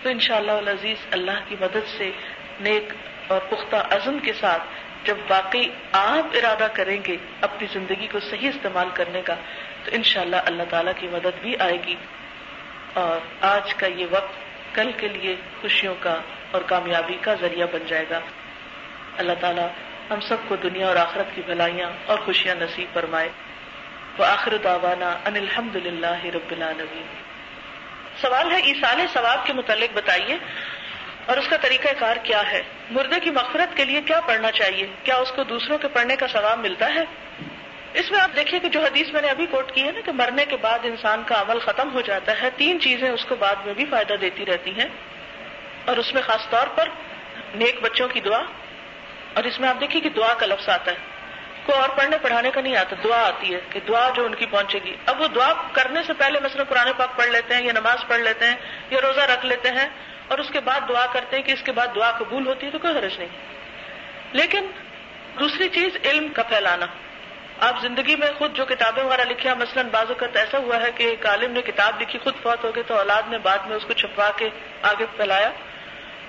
تو ان شاء اللہ عزیز اللہ کی مدد سے نیک اور پختہ عزم کے ساتھ جب واقعی آپ ارادہ کریں گے اپنی زندگی کو صحیح استعمال کرنے کا، تو انشاءاللہ اللہ اللہ تعالیٰ کی مدد بھی آئے گی۔ اور آج کا یہ وقت کل کے لیے خوشیوں کا اور کامیابی کا ذریعہ بن جائے گا۔ اللہ تعالیٰ ہم سب کو دنیا اور آخرت کی بھلائیاں اور خوشیاں نصیب فرمائے۔ وہ آخر داوانا ان الحمد للہ رب العالمین۔ سوال ہے ایسال ثواب کے متعلق بتائیے، اور اس کا طریقہ کار کیا ہے؟ مردے کی مغفرت کے لیے کیا پڑھنا چاہیے؟ کیا اس کو دوسروں کے پڑھنے کا ثواب ملتا ہے؟ اس میں آپ دیکھیے کہ جو حدیث میں نے ابھی کوٹ کی ہے نا کہ مرنے کے بعد انسان کا عمل ختم ہو جاتا ہے، تین چیزیں اس کو بعد میں بھی فائدہ دیتی رہتی ہیں۔ اور اس میں خاص طور پر نیک بچوں کی دعا، اور اس میں آپ دیکھیے کہ دعا کا لفظ آتا ہے۔ کوئی اور پڑھنے، پڑھانے کا نہیں آتا، دعا آتی ہے کہ دعا جو ان کی پہنچے گی۔ اب وہ دعا کرنے سے پہلے مثلا قرآن پاک پڑھ لیتے ہیں یا نماز پڑھ لیتے ہیں یا روزہ رکھ لیتے ہیں اور اس کے بعد دعا کرتے ہیں کہ اس کے بعد دعا قبول ہوتی ہے تو کوئی حرج نہیں۔ لیکن دوسری چیز، علم کا پھیلانا۔ آپ زندگی میں خود جو کتابیں وغیرہ لکھیا مثلاً بعض اوقات ایسا ہوا ہے کہ ایک عالم نے کتاب لکھی، خود فوت ہو گئے تو اولاد نے بعد میں اس کو چھپوا کے آگے پھیلایا۔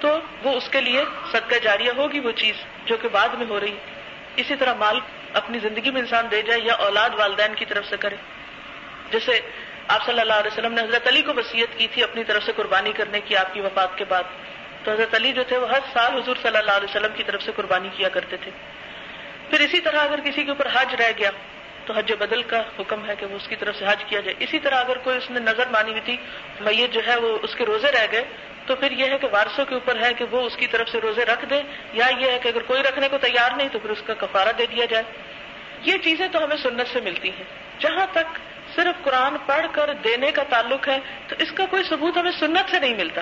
تو وہ اس کے لیے صدقہ جاریہ ہوگی، وہ چیز جو کہ بعد میں ہو رہی۔ اسی طرح مال اپنی زندگی میں انسان دے جائے یا اولاد والدین کی طرف سے کرے۔ جیسے آپ صلی اللہ علیہ وسلم نے حضرت علی کو وسیعت کی تھی اپنی طرف سے قربانی کرنے کی آپ کی وفات کے بعد۔ تو حضرت علی جو تھے وہ ہر سال حضور صلی اللہ علیہ وسلم کی طرف سے قربانی کیا کرتے تھے۔ پھر اسی طرح اگر کسی کے اوپر حج رہ گیا، تو حج بدل کا حکم ہے کہ وہ اس کی طرف سے حج کیا جائے۔ اسی طرح اگر کوئی اس نے نظر مانی ہوئی تھی، میت جو ہے وہ اس کے روزے رہ گئے، تو پھر یہ ہے کہ وارسوں کے اوپر ہے کہ وہ اس کی طرف سے روزے رکھ دے یا یہ ہے کہ اگر کوئی رکھنے کو تیار نہیں، تو پھر اس کا کفارہ دے دیا جائے۔ یہ چیزیں تو ہمیں سنت سے ملتی ہیں۔ جہاں تک صرف قرآن پڑھ کر دینے کا تعلق ہے، تو اس کا کوئی ثبوت ہمیں سنت سے نہیں ملتا۔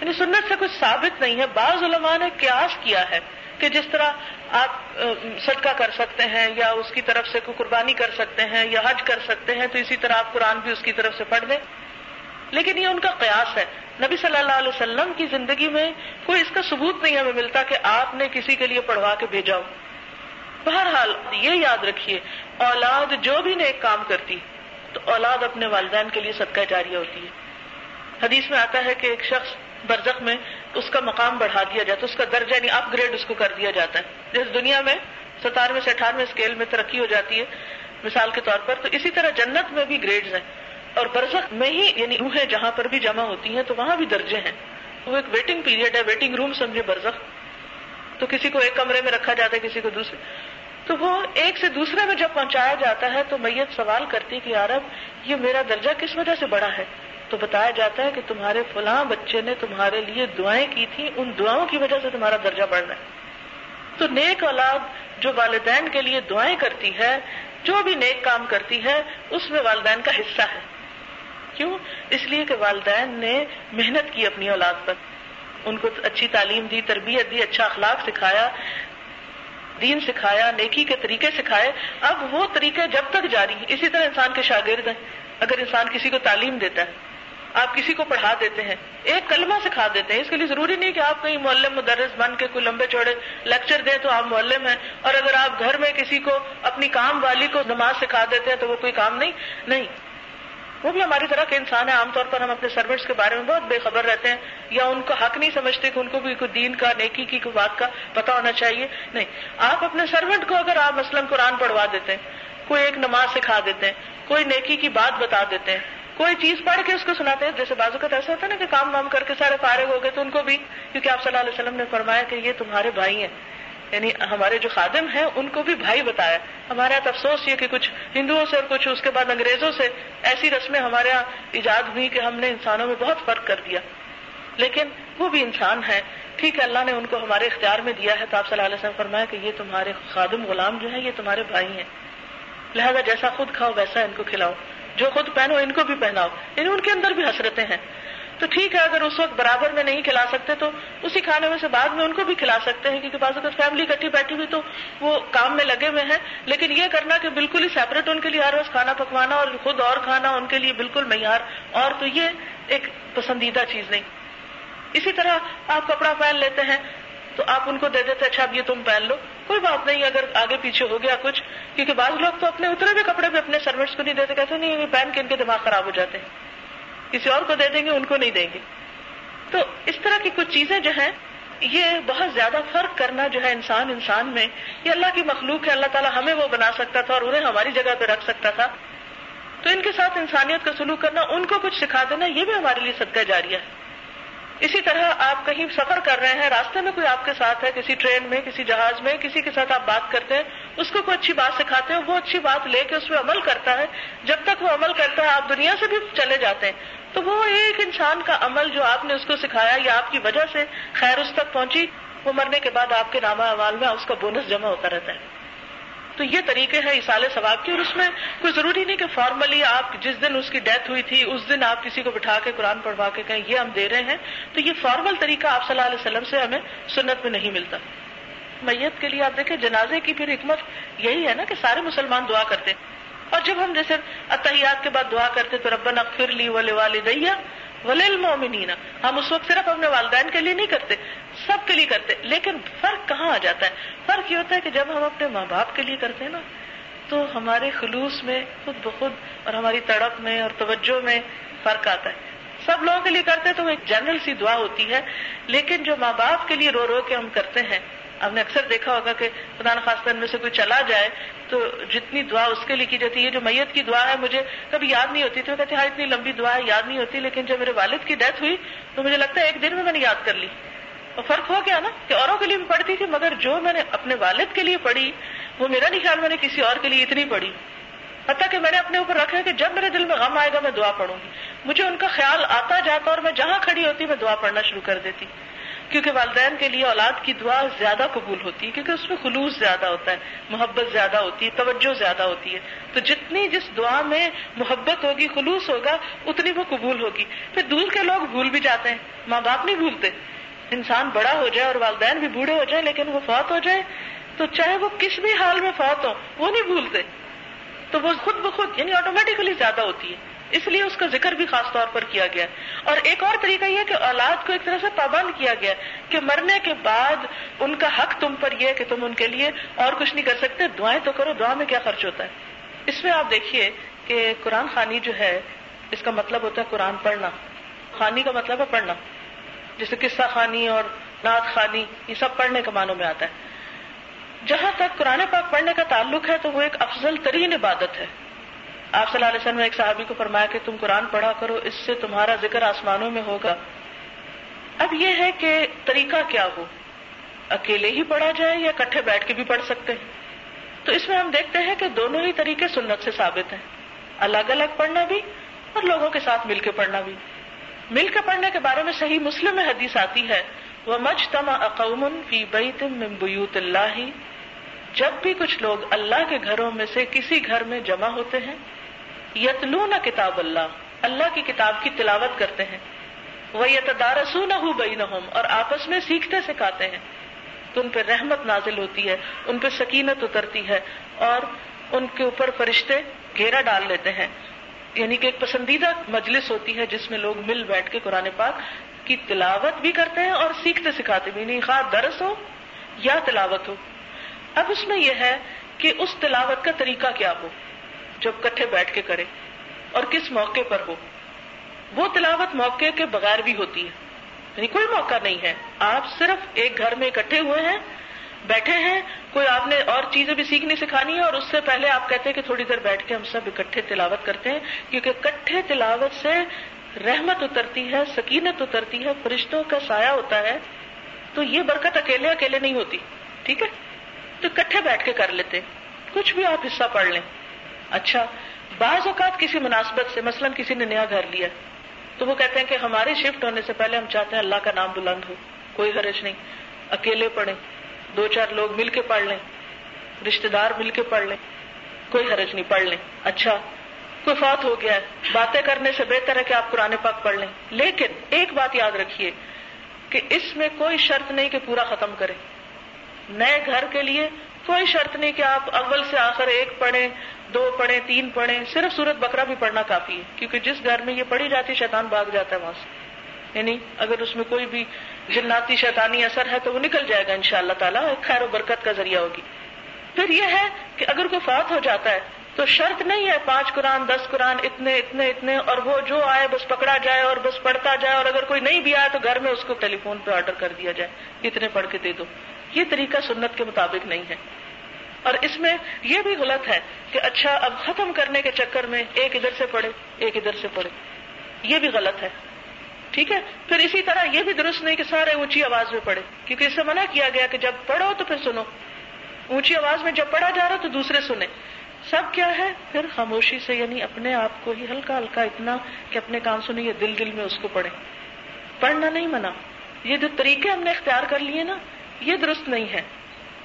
یعنی سنت سے کچھ ثابت نہیں ہے۔ بعض علماء نے قیاس کیا ہے کہ جس طرح آپ صدقہ کر سکتے ہیں یا اس کی طرف سے کوئی قربانی کر سکتے ہیں یا حج کر سکتے ہیں، تو اسی طرح آپ قرآن بھی اس کی طرف سے پڑھ دیں لیکن یہ ان کا قیاس ہے۔ نبی صلی اللہ علیہ وسلم کی زندگی میں کوئی اس کا ثبوت نہیں ہمیں ملتا کہ آپ نے کسی کے لیے پڑھوا کے بھیجا ہو۔ بہرحال یہ یاد رکھیے، اولاد جو بھی نیک کام کرتی تو اولاد اپنے والدین کے لیے صدقہ جاریہ ہوتی ہے۔ حدیث میں آتا ہے کہ ایک شخص برزخ میں اس کا مقام بڑھا دیا جاتا ہے، اس کا درجہ یعنی اپ گریڈ اس کو کر دیا جاتا ہے۔ جس دنیا میں ستارویں سے اٹھارہویں اسکیل میں ترقی ہو جاتی ہے، مثال کے طور پر تو اسی طرح جنت میں بھی گریڈز ہیں۔ اور برزخ میں ہی یعنی روحیں جہاں پر بھی جمع ہوتی ہیں، تو وہاں بھی درجے ہیں۔ وہ ایک ویٹنگ پیریڈ ہے ویٹنگ روم سمجھے برزخ۔ تو کسی کو ایک کمرے میں رکھا جاتا ہے، کسی کو دوسرے۔ تو وہ ایک سے دوسرے میں جب پہنچایا جاتا ہے تو میت سوال کرتی کہ یارب، یہ میرا درجہ کس وجہ سے بڑا ہے؟ تو بتایا جاتا ہے کہ تمہارے فلاں بچے نے تمہارے لیے دعائیں کی تھی ان دعاؤں کی وجہ سے تمہارا درجہ بڑھ رہا ہے۔ تو نیک اولاد جو والدین کے لیے دعائیں کرتی ہے، جو بھی نیک کام کرتی ہے، اس میں والدین کا حصہ ہے۔ کیوں؟ اس لیے کہ والدین نے محنت کی اپنی اولاد پر۔ ان کو اچھی تعلیم دی، تربیت دی اچھا اخلاق سکھایا۔ دین سکھایا، نیکی کے طریقے سکھائے، اب وہ طریقے جب تک جاری ہیں، اسی طرح انسان کے شاگرد ہیں۔ اگر انسان کسی کو تعلیم دیتا ہے، آپ کسی کو پڑھا دیتے ہیں، ایک کلمہ سکھا دیتے ہیں، اس کے لیے ضروری نہیں کہ آپ کہیں معلم، مدرس بن کے کوئی لمبے چوڑے لیکچر دیں تو آپ معلم ہیں۔ اور اگر آپ گھر میں کسی کو اپنی کام والی کو نماز سکھا دیتے ہیں تو وہ کوئی کام نہیں؟ نہیں۔ وہ بھی ہماری طرح کے انسان ہیں، عام طور پر ہم اپنے سروینٹس کے بارے میں بہت بے خبر رہتے ہیں، یا ان کو حق نہیں سمجھتے کہ ان کو بھی کوئی دین کا، نیکی کی کوئی بات کا پتا ہونا چاہیے۔ نہیں، آپ اپنے سروینٹ کو اگر آپ مثلاً قرآن پڑھوا دیتے ہیں، کوئی ایک نماز سکھا دیتے ہیں، کوئی نیکی کی بات بتا دیتے ہیں، کوئی چیز پڑھ کے اس کو سناتے ہیں، جیسے بازو کا ایسا ہوتا ہے نا کہ کام وام کر کے سارے فارغ ہو گئے تو ان کو بھی، کیونکہ آپ صلی اللہ علیہ وسلم نے فرمایا کہ یہ تمہارے بھائی ہیں۔ یعنی ہمارے جو خادم ہیں، ان کو بھی بھائی بتایا۔ ہمارے یہاں افسوس یہ کہ کچھ ہندوؤں سے اور کچھ اس کے بعد انگریزوں سے ایسی رسمیں ہمارے یہاں ایجاد ہوئی کہ ہم نے انسانوں میں بہت فرق کر دیا۔ لیکن وہ بھی انسان ہے ٹھیک ہے، اللہ نے ان کو ہمارے اختیار میں دیا ہے۔ تو آپ صلی اللہ علیہ وسلم فرمایا کہ یہ تمہارے خادم غلام جو ہیں، یہ تمہارے بھائی ہیں۔ لہذا جیسا خود کھاؤ، ویسا ان کو کھلاؤ۔ جو خود پہنو، ان کو بھی پہناؤ۔ یعنی ان کے اندر بھی حسرتیں ہیں۔ تو ٹھیک ہے، اگر اس وقت برابر میں نہیں کھلا سکتے تو اسی کھانے میں سے بعد میں ان کو بھی کھلا سکتے ہیں، کیونکہ بعض اگر فیملی کٹھی بیٹھی ہوئی تو وہ کام میں لگے ہوئے ہیں۔ لیکن یہ کرنا کہ بالکل ہی سیپریٹ ان کے لیے ہر روز کھانا پکوانا اور خود اور کھانا ان کے لیے بالکل معیار۔ اور تو یہ ایک پسندیدہ چیز نہیں۔ اسی طرح آپ کپڑا پہن لیتے ہیں تو آپ ان کو دے دیتے اچھا اب یہ تم پہن لو۔ کوئی بات نہیں، اگر آگے پیچھے ہو گیا کچھ، کیونکہ بعض لوگ تو اپنے اترے ہوئے کپڑے بھی اپنے سروٹس کو نہیں دیتے، کہتے نہیں پہن کے ان کے دماغ خراب ہو جاتے ہیں۔ کسی اور کو دے دیں گے، ان کو نہیں دیں گے۔ تو اس طرح کی کچھ چیزیں جو ہیں، یہ بہت زیادہ فرق کرنا جو ہے انسان انسان میں، یہ اللہ کی مخلوق ہے، اللہ تعالیٰ ہمیں وہ بنا سکتا تھا اور انہیں ہماری جگہ پہ رکھ سکتا تھا۔ تو ان کے ساتھ انسانیت کا سلوک کرنا، ان کو کچھ سکھا دینا، یہ بھی ہمارے لیے صدقہ جاری ہے۔ اسی طرح آپ کہیں سفر کر رہے ہیں، راستے میں کوئی آپ کے ساتھ ہے، کسی ٹرین میں، کسی جہاز میں، کسی کے ساتھ آپ بات کرتے ہیں، اس کو کوئی اچھی بات سکھاتے ہیں، وہ اچھی بات لے کے اس پہ عمل کرتا ہے۔ جب تک وہ عمل کرتا ہے، آپ دنیا سے بھی چلے جاتے ہیں۔ تو وہ ایک انسان کا عمل جو آپ نے اس کو سکھایا یا آپ کی وجہ سے خیر اس تک پہنچی، وہ مرنے کے بعد آپ کے نامہ اعمال میں اس کا بونس جمع ہوتا رہتا ہے۔ تو یہ طریقے ہیں اسال ثواب کے اور اس میں کوئی ضروری نہیں کہ فارملی آپ جس دن اس کی ڈیتھ ہوئی تھی، اس دن آپ کسی کو بٹھا کے قرآن پڑھوا کے کہیں یہ ہم دے رہے ہیں، تو یہ فارمل طریقہ آپ صلی اللہ علیہ وسلم سے ہمیں سنت میں نہیں ملتا۔ میت کے لیے آپ دیکھیں، جنازے کی پھر حکمت یہی ہے نا کہ سارے مسلمان دعا کرتے۔ اور جب ہم جیسے اتحیات کے بعد دعا کرتے تو ربنا اغفر لی ولی والدیا ولیل مومنین ہم اس وقت صرف اپنے والدین کے لیے نہیں کرتے، سب کے لیے کرتے، لیکن فرق کہاں آ جاتا ہے؟ فرق یہ ہوتا ہے کہ جب ہم اپنے ماں باپ کے لیے کرتے ہیں نا، تو ہمارے خلوص میں خود بخود اور ہماری تڑپ میں اور توجہ میں فرق آتا ہے۔ سب لوگوں کے لیے کرتے تو وہ ایک جنرل سی دعا ہوتی ہے، لیکن جو ماں باپ کے لیے رو رو کے ہم کرتے ہیں ہم نے اکثر دیکھا ہوگا کہ خدا نخواستہ ان میں سے کوئی چلا جائے تو جتنی دعا اس کے لیے کی جاتی ہے جو میت کی دعا ہے، مجھے کبھی یاد نہیں ہوتی۔ تھی کہتے ہاں اتنی لمبی دعا ہے، یاد نہیں ہوتی، لیکن جب میرے والد کی ڈیتھ ہوئی تو مجھے لگتا ہے ایک دن میں میں نے یاد کر لی۔ اور فرق ہو گیا نا کہ اوروں کے لیے بھی پڑھتی تھی، مگر جو میں نے اپنے والد کے لیے پڑھی، وہ میرا نہیں خیال میں نے کسی اور کے لیے اتنی پڑھی۔ حتیٰ کہ میں نے اپنے اوپر رکھا کہ جب میرے دل میں غم آئے گا، میں دعا پڑھوں گی۔ مجھے ان کا خیال آتا جاتا اور میں جہاں کھڑی ہوتی، میں دعا پڑھنا شروع کر دیتی۔ کیونکہ والدین کے لیے اولاد کی دعا زیادہ قبول ہوتی ہے، کیونکہ اس میں خلوص زیادہ ہوتا ہے، محبت زیادہ ہوتی ہے، توجہ زیادہ ہوتی ہے۔ تو جتنی جس دعا میں محبت ہوگی، خلوص ہوگا، اتنی وہ قبول ہوگی۔ پھر دور کے لوگ بھول بھی جاتے ہیں، ماں باپ نہیں بھولتے۔ انسان بڑا ہو جائے اور والدین بھی بوڑھے ہو جائے لیکن وہ فوت ہو جائے تو چاہے وہ کس بھی حال میں فوت ہو وہ نہیں بھولتے۔ تو وہ خود بخود یعنی آٹومیٹکلی زیادہ ہوتی ہے۔ اس لیے اس کا ذکر بھی خاص طور پر کیا گیا اور ایک اور طریقہ یہ کہ اولاد کو ایک طرح سے پابند کیا گیا کہ مرنے کے بعد ان کا حق تم پر یہ کہ تم ان کے لیے اور کچھ نہیں کر سکتے، دعائیں تو کرو دعا میں کیا خرچ ہوتا ہے؟ اس میں آپ دیکھیے کہ قرآن خانی جو ہے، اس کا مطلب ہوتا ہے قرآن پڑھنا۔ خانی کا مطلب ہے پڑھنا۔ جیسے قصہ خانی اور نعت خانی، یہ سب پڑھنے کے معنوں میں آتا ہے۔ جہاں تک قرآن پاک پڑھنے کا تعلق ہے تو وہ ایک افضل ترین عبادت ہے۔ آپ صلی اللہ علیہ وسلم نے ایک صحابی کو فرمایا کہ تم قرآن پڑھا کرو، اس سے تمہارا ذکر آسمانوں میں ہوگا۔ اب یہ ہے کہ طریقہ کیا ہو؟ اکیلے ہی پڑھا جائے یا کٹھے بیٹھ کے بھی پڑھ سکتے ہیں؟ تو اس میں ہم دیکھتے ہیں کہ دونوں ہی طریقے سنت سے ثابت ہیں۔ الگ الگ پڑھنا بھی اور لوگوں کے ساتھ مل کے پڑھنا بھی۔ مل کے پڑھنے کے بارے میں صحیح مسلم میں حدیث آتی ہے وہ مجھ تما اقوم فی بیت اللہ جب بھی کچھ لوگ اللہ کے گھروں میں سے کسی گھر میں جمع ہوتے ہیں یتلون کتاب اللہ اللہ کی کتاب کی تلاوت کرتے ہیں۔ وہ یتدارسون بینہم، اور آپس میں سیکھتے سکھاتے ہیں۔ تو ان پہ رحمت نازل ہوتی ہے، ان پہ سکینت اترتی ہے، اور ان کے اوپر فرشتے گھیرا ڈال لیتے ہیں۔ یعنی کہ ایک پسندیدہ مجلس ہوتی ہے، جس میں لوگ مل بیٹھ کے قرآن پاک کی تلاوت بھی کرتے ہیں اور سیکھتے سکھاتے بھی نہیں یعنی خواہ درس ہو یا تلاوت ہو۔ اب اس میں یہ ہے کہ اس تلاوت کا طریقہ کیا ہو۔ جب کٹھے بیٹھ کے کرے اور کس موقع پر ہو۔ وہ تلاوت موقع کے بغیر بھی ہوتی ہے۔ یعنی کوئی موقع نہیں ہے۔ آپ صرف ایک گھر میں اکٹھے ہوئے ہیں، بیٹھے ہیں، کوئی آپ نے اور چیزیں بھی سیکھنی سکھانی ہے اور اس سے پہلے آپ کہتے ہیں کہ تھوڑی دیر بیٹھ کے ہم سب اکٹھے تلاوت کرتے ہیں، کیونکہ کٹھے تلاوت سے رحمت اترتی ہے، سکینت اترتی ہے، فرشتوں کا سایہ ہوتا ہے۔ تو یہ برکت اکیلے اکیلے نہیں ہوتی، ٹھیک ہے؟ تو اکٹھے بیٹھ کے کر لیتے۔ کچھ بھی آپ حصہ پڑھ لیں۔ اچھا بعض اوقات کسی مناسبت سے، مثلاً کسی نے نیا گھر لیا، تو وہ کہتے ہیں کہ ہمارے شفٹ ہونے سے پہلے ہم چاہتے ہیں اللہ کا نام بلند ہو، کوئی حرج نہیں، اکیلے پڑھیں، دو چار لوگ مل کے پڑھ لیں رشتے دار مل کے پڑھ لیں، کوئی حرج نہیں، پڑھ لیں۔ اچھا کوئی فوت ہو گیا ہے، باتیں کرنے سے بہتر ہے کہ آپ قرآن پاک پڑھ لیں۔ لیکن ایک بات یاد رکھیے کہ اس میں کوئی شرط نہیں کہ پورا ختم کریں۔ نئے گھر کے لیے کوئی شرط نہیں کہ آپ اول سے آخر ایک پڑھیں، دو پڑھیں، تین پڑھیں، صرف سورت بکرا بھی پڑھنا کافی ہے، کیونکہ جس گھر میں یہ پڑھی جاتی شیطان بھاگ جاتا ہے وہاں سے۔ یعنی اگر اس میں کوئی بھی جناتی شیطانی اثر ہے تو وہ نکل جائے گا ان شاء اللہ تعالیٰ خیر و برکت کا ذریعہ ہوگی۔ پھر یہ ہے کہ اگر کوئی فوت ہو جاتا ہے تو شرط نہیں ہے پانچ قرآن، دس قرآن، اتنے اتنے اتنے، اور وہ جو آئے بس پکڑا جائے اور بس پڑھتا جائے، اور اگر کوئی نہیں بھی آئے تو گھر میں اس کو ٹیلی فون پہ آرڈر کر دیا جائے۔ اتنے پڑھ کے دے دو۔ یہ طریقہ سنت کے مطابق نہیں ہے۔ اور اس میں یہ بھی غلط ہے کہ اچھا اب ختم کرنے کے چکر میں ایک ادھر سے پڑھے، ایک ادھر سے پڑھے۔ یہ بھی غلط ہے۔ ٹھیک ہے؟ پھر اسی طرح یہ بھی درست نہیں کہ سارے اونچی آواز میں پڑھے، کیونکہ اس سے منع کیا گیا کہ جب پڑھو تو پھر سنو۔ اونچی آواز میں جب پڑھا جا رہا تو دوسرے سنیں۔ سب کیا ہے؟ پھر خاموشی سے یعنی اپنے آپ کو ہی ہلکا ہلکا اتنا کہ اپنے کام سنیں، یہ دل دل میں اس کو پڑھے پڑھنا نہیں منع۔ یہ جو طریقے ہم نے اختیار کر لیے نا یہ درست نہیں ہے۔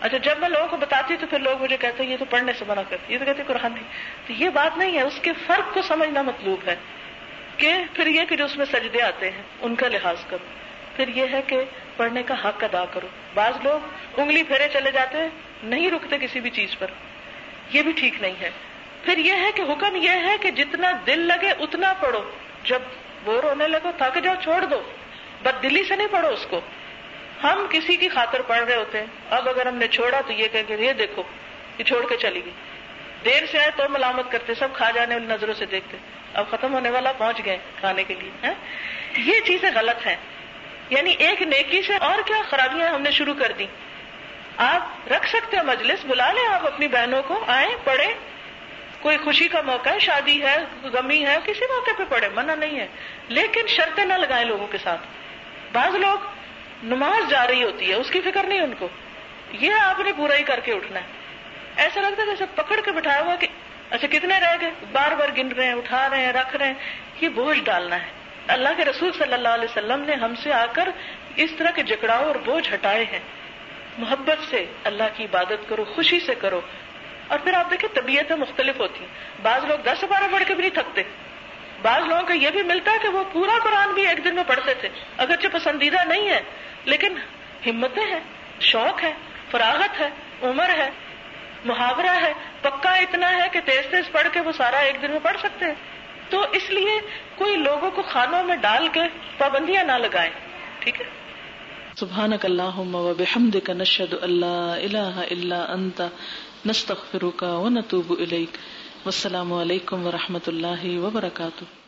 اچھا جب میں لوگوں کو بتاتی تو پھر لوگ مجھے کہتے ہیں، یہ تو پڑھنے سے منع کرتے یہ تو کہتے قرآن نہیں۔ تو یہ بات نہیں ہے، اس کے فرق کو سمجھنا مطلوب ہے کہ پھر یہ کہ جو اس میں سجدے آتے ہیں، ان کا لحاظ کرو۔ پھر یہ ہے کہ پڑھنے کا حق ادا کرو۔ بعض لوگ انگلی پھیرے چلے جاتے ہیں، نہیں رکتے کسی بھی چیز پر۔ یہ بھی ٹھیک نہیں ہے۔ پھر یہ ہے کہ حکم یہ ہے کہ جتنا دل لگے اتنا پڑھو۔ جب بور ہونے لگو، تھک جاؤ، چھوڑ دو۔ بد دلی سے نہیں پڑھو اس کو۔ ہم کسی کی خاطر پڑھ رہے ہوتے ہیں۔ اب اگر ہم نے چھوڑا تو یہ کہہ کہ یہ دیکھو، یہ چھوڑ کے چلی گئی۔ دیر سے آئے تو ملامت کرتے، سب کھا جانے والی نظروں سے دیکھتے۔ اب ختم ہونے والا، پہنچ گئے کھانے کے لیے یہ چیزیں غلط ہیں۔ یعنی ایک نیکی سے اور کیا خرابیاں ہم نے شروع کر دی آپ رکھ سکتے ہیں مجلس، بلا لیں آپ اپنی بہنوں کو، آئیں، پڑھیں۔ کوئی خوشی کا موقع ہے، شادی ہے، غمی ہے، کسی موقع پہ پڑھے منع نہیں ہے۔ لیکن شرطیں نہ لگائیں لوگوں کے ساتھ۔ بعض لوگ نماز جا رہی ہوتی ہے، اس کی فکر نہیں ان کو۔ یہ آپ نے پورا ہی کر کے اٹھنا ہے۔ ایسا لگتا ہے جیسے پکڑ کے بٹھایا ہوا کہ اچھا کتنے رہ گئے؟ بار بار گن رہے ہیں، اٹھا رہے ہیں، رکھ رہے ہیں۔ یہ بوجھ ڈالنا ہے۔ اللہ کے رسول صلی اللہ علیہ وسلم نے ہم سے آ کر اس طرح کے جکڑاؤ اور بوجھ ہٹائے ہیں۔ محبت سے اللہ کی عبادت کرو، خوشی سے کرو۔ اور پھر آپ دیکھیں، طبیعتیں مختلف ہوتی ہیں۔ بعض لوگ دس بارہ پڑھ کے بھی نہیں تھکتے۔ بعض لوگوں کا یہ بھی ملتا ہے کہ وہ پورا قرآن بھی ایک دن میں پڑھتے تھے۔ اگرچہ پسندیدہ نہیں ہے، لیکن ہمتیں ہیں، شوق ہے، فراغت ہے، عمر ہے، محاورہ ہے، پکا اتنا ہے کہ تیز تیز پڑھ کے وہ سارا ایک دن میں پڑھ سکتے ہیں۔ تو اس لیے کوئی لوگوں کو کھانوں میں ڈال کے پابندیاں نہ لگائیں۔ ٹھیک ہے؟ سبحان اللہ بحمدک نشد اللہ الہ الا انت، نستغفرک ونتوب الیک۔ والسلام علیکم ورحمۃ اللہ وبرکاتہ